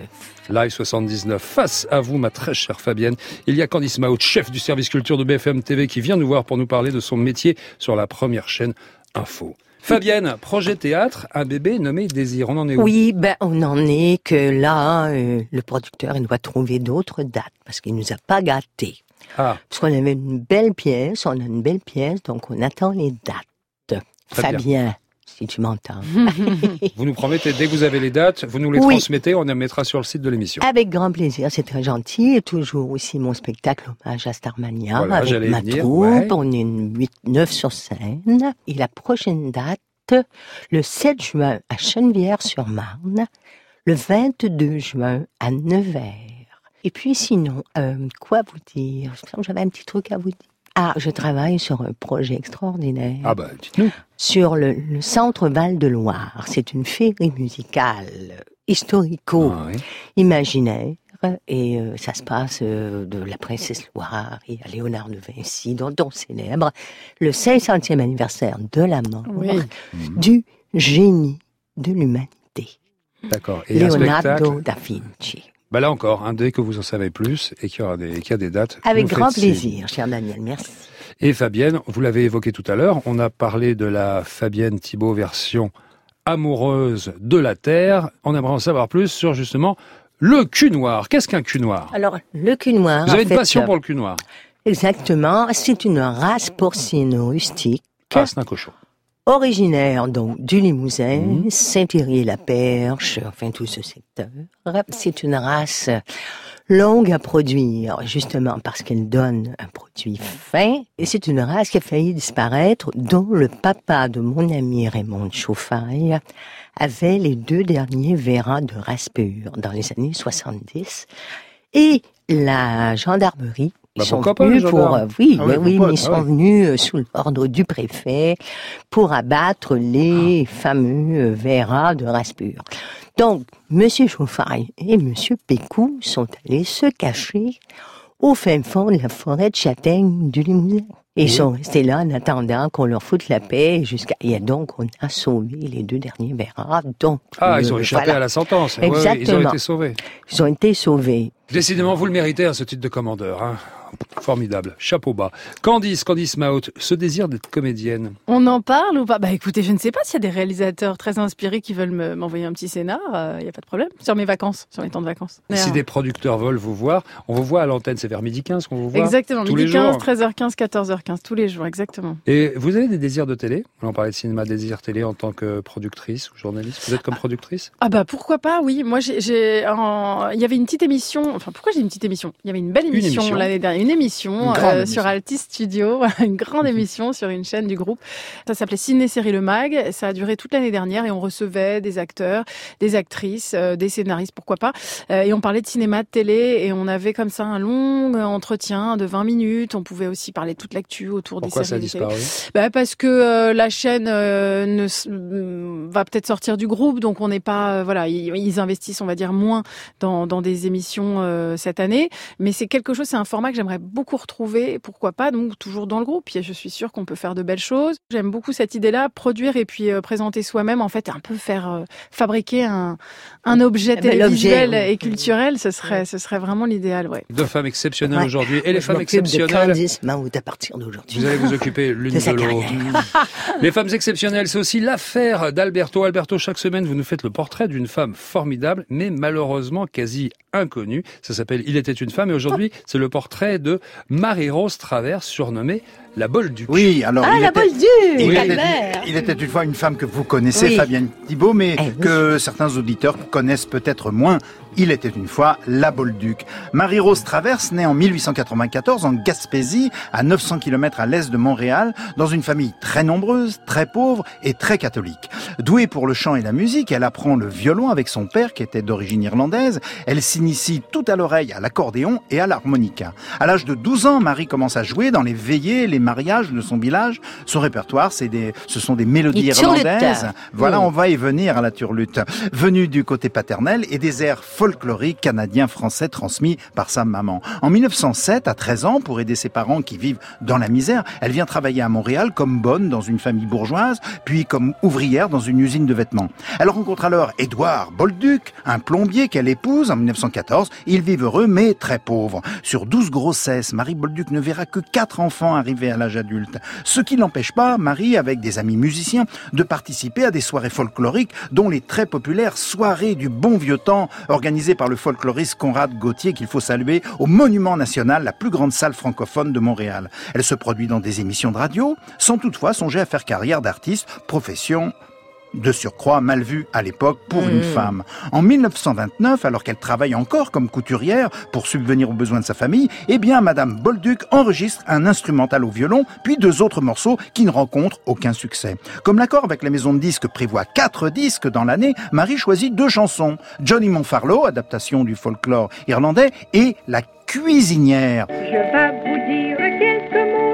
Live 79. Face à vous, ma très chère Fabienne, il y a Candice Maut, chef du service culture de BFM TV, qui vient nous voir pour nous parler de son métier sur la première chaîne Info. Fabienne, projet théâtre, un bébé nommé Désir. On en est où? Oui, ben on en est que là, euh, le producteur il doit trouver d'autres dates parce qu'il nous a pas gâtés. Ah, Parce qu'on avait une belle pièce, on a une belle pièce, donc on attend les dates. Très bien. Si tu m'entends. vous nous promettez, dès que vous avez les dates, vous nous les Oui. transmettez, on les mettra sur le site de l'émission. Avec grand plaisir, c'est très gentil. Et toujours aussi mon spectacle hommage à Starmania Voilà, avec ma venir, troupe. ouais. On est une 8, 9 sur scène. Et la prochaine date, le 7 juin à Chenevière-sur-Marne, le 22 juin à Nevers. Et puis sinon, euh, quoi vous dire? Je sens que j'avais un petit truc à vous dire. Ah, je travaille sur un projet extraordinaire. Ah bah, dites-nous. Sur le, le Centre Val-de-Loire. C'est une féerie musicale historico-imaginaire. Et euh, ça se passe euh, de la princesse Loire et à Léonard de Vinci, dont on célèbre le 500e anniversaire de la mort Oui. du génie de l'humanité, D'accord. Et Leonardo da Vinci. Bah là encore, hein, dès que vous en savez plus et qu'il y, aura des, qu'il y a des dates. Avec grand plaisir, cher Daniel, merci. Et Fabienne, vous l'avez évoqué tout à l'heure, on a parlé de la Fabienne Thibault version amoureuse de la Terre. On aimerait en savoir plus sur justement le cul noir. Qu'est-ce qu'un cul noir Alors, le cul noir. Vous avez une passion euh, pour le cul noir Exactement, c'est une race porcine rustique. Ah, c'est un cochon. originaire donc du Limousin, Mhm. Saint-Thierry-la-Perche, enfin tout ce secteur. C'est une race longue à produire, justement parce qu'elle donne un produit fin. Et c'est une race qui a failli disparaître, dont le papa de mon ami Raymond Chauffaille avait les deux derniers vérans de race pure dans les années 70. Et la gendarmerie Bah, ils sont pas, venus pour, euh, oui, Ah oui, mais ils Ah sont venus euh, sous l'ordre du préfet pour abattre les Ah. fameux euh, verras de race pure. Donc, Monsieur Chauffaille et Monsieur Pécou sont allés se cacher au fin fond de la forêt de châtaigne du Limousin. Et ils sont restés là en attendant qu'on leur foute la paix jusqu'à... Et donc, on a sauvé les deux derniers verras. Donc, Ah, ils ont euh, échappé voilà. à la sentence. Ouais, ils ont Exactement. été sauvés. Ils ont été sauvés. Décidément, vous le méritez, hein, ce titre de commandeur. hein. Formidable. Chapeau bas. Candice, Candice Maut, ce désir d'être comédienne. On en parle ou pas? Bah écoutez, je ne sais pas s'il y a des réalisateurs très inspirés qui veulent me- m'envoyer un petit scénar. Il n'y a pas de problème. Sur mes vacances, sur mes temps de vacances. Si des producteurs veulent vous voir, on vous voit à l'antenne, c'est vers midi 15 qu'on vous voit. Exactement, tous midi les 15, jours. 13h15, 14h15, tous les jours, exactement. Et vous avez des désirs de télé? On parlait de cinéma, désirs télé en tant que productrice ou journaliste. Vous êtes comme productrice? Ah bah pourquoi pas, oui. Moi, j'ai, en- il y avait une petite émission. Enfin, pourquoi j'ai une petite émission? Il y avait une belle émission, émission. l'année dernière, une émission, Une euh, sur Altis Studio, <laughs> une grande émission sur une chaîne du groupe. Ça s'appelait Ciné Série Le Mag. Ça a duré toute l'année dernière et on recevait des acteurs, des actrices, euh, des scénaristes, pourquoi pas. Euh, et on parlait de cinéma, de télé et on avait comme ça un long entretien de 20 minutes. On pouvait aussi parler toute l'actu autour Pourquoi des ça a séries. des télé. disparu? Bah parce que euh, la chaîne euh, ne mm, va peut-être sortir du groupe, donc on n'est pas euh, voilà, ils, ils investissent on va dire moins dans, dans des émissions euh, cette année, mais c'est quelque chose, c'est un format que j'aimerais beaucoup retrouver, pourquoi pas donc toujours dans le groupe. Et je suis sûre qu'on peut faire de belles choses. J'aime beaucoup cette idée-là, produire et puis euh, présenter soi-même, en fait un peu faire euh, fabriquer un, un objet Un télévisuel objet, oui. et culturel, ce serait ce serait vraiment l'idéal, ouais. Deux femmes exceptionnelles Ouais. aujourd'hui. Et les Je femmes de exceptionnelles Candice Maout à partir d'aujourd'hui. Vous allez vous occuper <laughs> l'une De sa de l'autre. <laughs> Les femmes exceptionnelles, c'est aussi l'affaire d'Alberto. Alberto, chaque semaine, vous nous faites le portrait d'une femme formidable, mais malheureusement quasi inconnue. Ça s'appelle Il était une femme, et aujourd'hui, c'est le portrait de Marie-Rose Travers, surnommée la Bolduc. Oui, alors Ah, il la était- Bolduc il était, il était une fois une femme que vous connaissez, Oui. Fabienne Thibault, mais Eh oui. que certains auditeurs connaissent peut-être moins. Il était une fois la Bolduc. Marie-Rose Traverse, née en 1894 en Gaspésie, à 900 km à l'est de Montréal, dans une famille très nombreuse, très pauvre et très catholique. Douée pour le chant et la musique, elle apprend le violon avec son père qui était d'origine irlandaise. Elle s'initie tout à l'oreille à l'accordéon et à l'harmonica. À l'âge de 12 ans, Marie commence à jouer dans les veillées, les mariages de son village. Son répertoire, c'est des, ce sont des mélodies irlandaises. Voilà, on va y venir à la turlute. Venue du côté paternel et des airs folkloriques canadiens-français transmis par sa maman. En 1907, à 13 ans, pour aider ses parents qui vivent dans la misère, elle vient travailler à Montréal comme bonne dans une famille bourgeoise, puis comme ouvrière dans une usine de vêtements. Elle rencontre alors Édouard Bolduc, un plombier qu'elle épouse en 1914. Ils vivent heureux mais très pauvres. Sur 12 grossesses, Marie Bolduc ne verra que 4 enfants arriver à l'âge adulte. Ce qui n'empêche pas Marie, avec des amis musiciens, de participer à des soirées folkloriques, dont les très populaires soirées du bon vieux temps, organisées par le folkloriste Conrad Gauthier, qu'il faut saluer, au Monument National, la plus grande salle francophone de Montréal. Elle se produit dans des émissions de radio, sans toutefois songer à faire carrière d'artiste, profession de surcroît mal vue à l'époque pour une femme. En 1929, alors qu'elle travaille encore comme couturière pour subvenir aux besoins de sa famille, eh bien Madame Bolduc enregistre un instrumental au violon, puis deux autres morceaux qui ne rencontrent aucun succès. Comme l'accord avec la maison de disques prévoit quatre disques dans l'année, Marie choisit deux chansons. Johnny Monfarlo, adaptation du folklore irlandais, et La cuisinière. Je vais vous dire quelques mots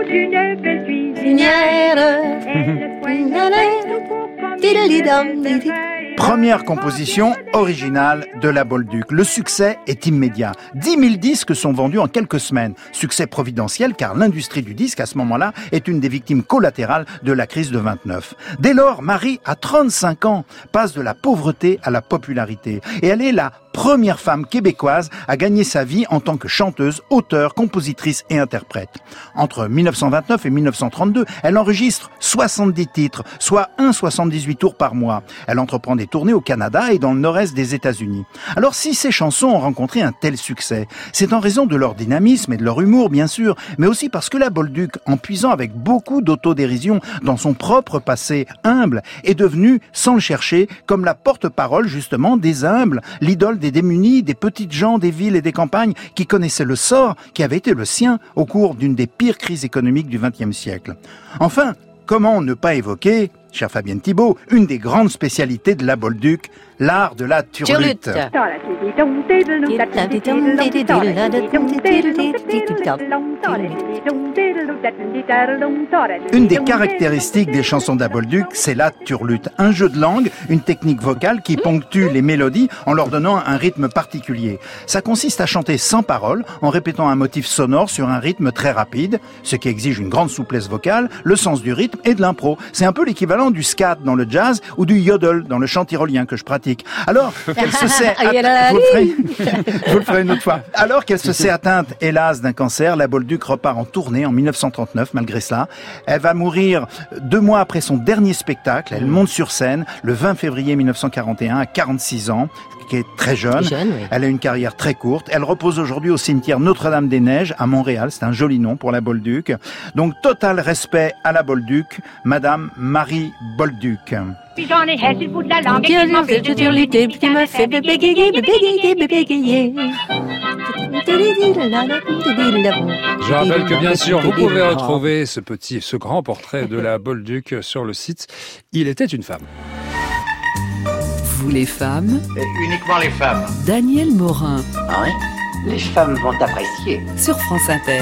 du Première composition originale de la Bolduc. Le succès est immédiat. 10 000 disques sont vendus en quelques semaines. Succès providentiel car l'industrie du disque à ce moment-là est une des victimes collatérales de la crise de 29. Dès lors, Marie, à 35 ans, passe de la pauvreté à la popularité. Et elle est la première femme québécoise à gagner sa vie en tant que chanteuse, auteure, compositrice et interprète. Entre 1929 et 1932, elle enregistre 70 titres, soit 1,78 tours par mois. Elle entreprend des tournées au Canada et dans le nord-est des États-Unis. Alors si ces chansons ont rencontré un tel succès, c'est en raison de leur dynamisme et de leur humour, bien sûr, mais aussi parce que la Bolduc, en puisant avec beaucoup d'autodérision dans son propre passé humble, est devenue, sans le chercher, comme la porte-parole justement des humbles, l'idole des démunis, des petites gens des villes et des campagnes qui connaissaient le sort qui avait été le sien au cours d'une des pires crises économiques du XXe siècle. Enfin, comment ne pas évoquer, cher Fabienne Thibault, une des grandes spécialités de la Bolduc, l'art de la turlute. Une des caractéristiques des chansons d'Abolduc, c'est la turlute. Un jeu de langue, une technique vocale qui ponctue les mélodies en leur donnant un rythme particulier. Ça consiste à chanter sans parole, en répétant un motif sonore sur un rythme très rapide, ce qui exige une grande souplesse vocale, le sens du rythme et de l'impro. C'est un peu l'équivalent du scat dans le jazz ou du yodel dans le chant tyrolien que je pratique. Alors qu'elle se <laughs> sait... Vous le <laughs> une autre fois. Alors qu'elle se sait atteinte, hélas, d'un cancer, la Bolduc repart en tournée en 1939, malgré cela. Elle va mourir deux mois après son dernier spectacle. Elle monte sur scène le 20 février 1941 à 46 ans, qui est très jeune. Jeune, oui. Elle a une carrière très courte. Elle repose aujourd'hui au cimetière Notre-Dame-des-Neiges à Montréal. C'est un joli nom pour la Bolduc. Donc, total respect à la Bolduc, Madame Marie Bolduc. Puis j'en ai hais sur le bout de la langue et qui m'empêche de dire les Turluté, qui me fait bégayer, bégayer, bégayer. Je rappelle que bien sûr, vous pouvez retrouver ce petit, ce grand portrait de la Bolduc sur le site Il était une femme. Vous les femmes, uniquement les femmes. Daniel Morin Ah oui Les femmes vont apprécier. sur France Inter.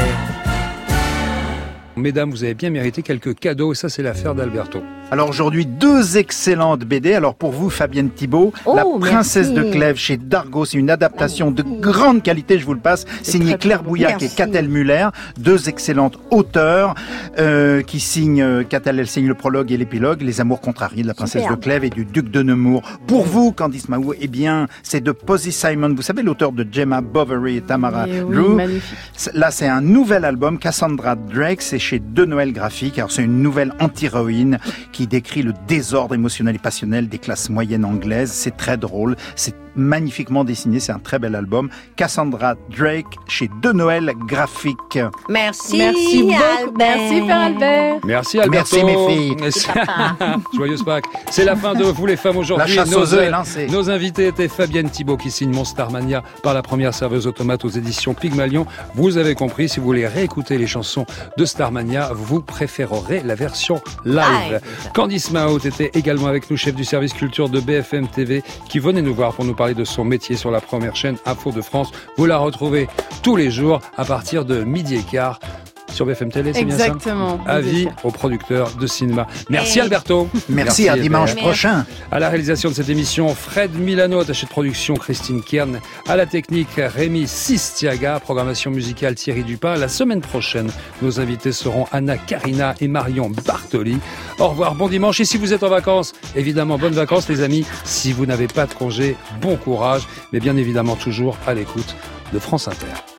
Mesdames, vous avez bien mérité quelques cadeaux, et ça c'est l'affaire d'Alberto. Alors aujourd'hui, deux excellentes BD. Alors pour vous, Fabienne Thibault, Oh, La Princesse merci. de Clèves chez Dargaud. C'est une adaptation de grande qualité, je vous le passe, signée Claire. Bouillac et. Catel Muller. Deux excellentes auteurs euh, qui signent, euh, Catel, elle signe le prologue et l'épilogue, Les Amours contrariés de la Princesse de Clèves et du Duc de Nemours. Pour vous, Candice Mahou, eh bien, c'est de Posy Simon. Vous savez, l'auteur de Gemma Bovary et Tamara Et oui, Drew. magnifique. C'est- Là, c'est un nouvel album, Cassandra Drake, c'est chez De Noël Graphique. Alors, c'est une nouvelle anti-héroïne qui décrit le désordre émotionnel et passionnel des classes moyennes anglaises. C'est très drôle, magnifiquement dessiné, c'est un très bel album. Cassandra Drake chez De Noël Graphique. Merci, Merci beaucoup. Albert. Merci, Père Albert. Merci Alberto. Merci, mes filles. <laughs> Joyeuse Pâques. C'est la fin de Vous les femmes La aujourd'hui. chasse Nos- aux œufs est lancée. Nos invités étaient Fabienne Thibault qui signe Mon Starmania par la première serveuse automate aux éditions Pygmalion. Vous avez compris, si vous voulez réécouter les chansons de Starmania, vous préférerez la version live. Live. Candice Mahout était également avec nous, chef du service culture de BFM TV, qui venait nous voir pour nous parler de son métier sur la première chaîne Info de France. Vous la retrouvez tous les jours à partir de midi et quart sur BFM Télé, c'est bien ça Exactement. Avis aux producteurs de cinéma. Merci Alberto. Merci, à Albert. dimanche prochain. À la réalisation de cette émission, Fred Milano, attaché de production, Christine Kern. À la technique, Rémi Sistiaga. Programmation musicale, Thierry Dupin. La semaine prochaine, nos invités seront Anna Karina et Marion Bartoli. Au revoir, bon dimanche. Et si vous êtes en vacances, évidemment, bonnes vacances, les amis. Si vous n'avez pas de congé, bon courage. Mais bien évidemment, toujours à l'écoute de France Inter.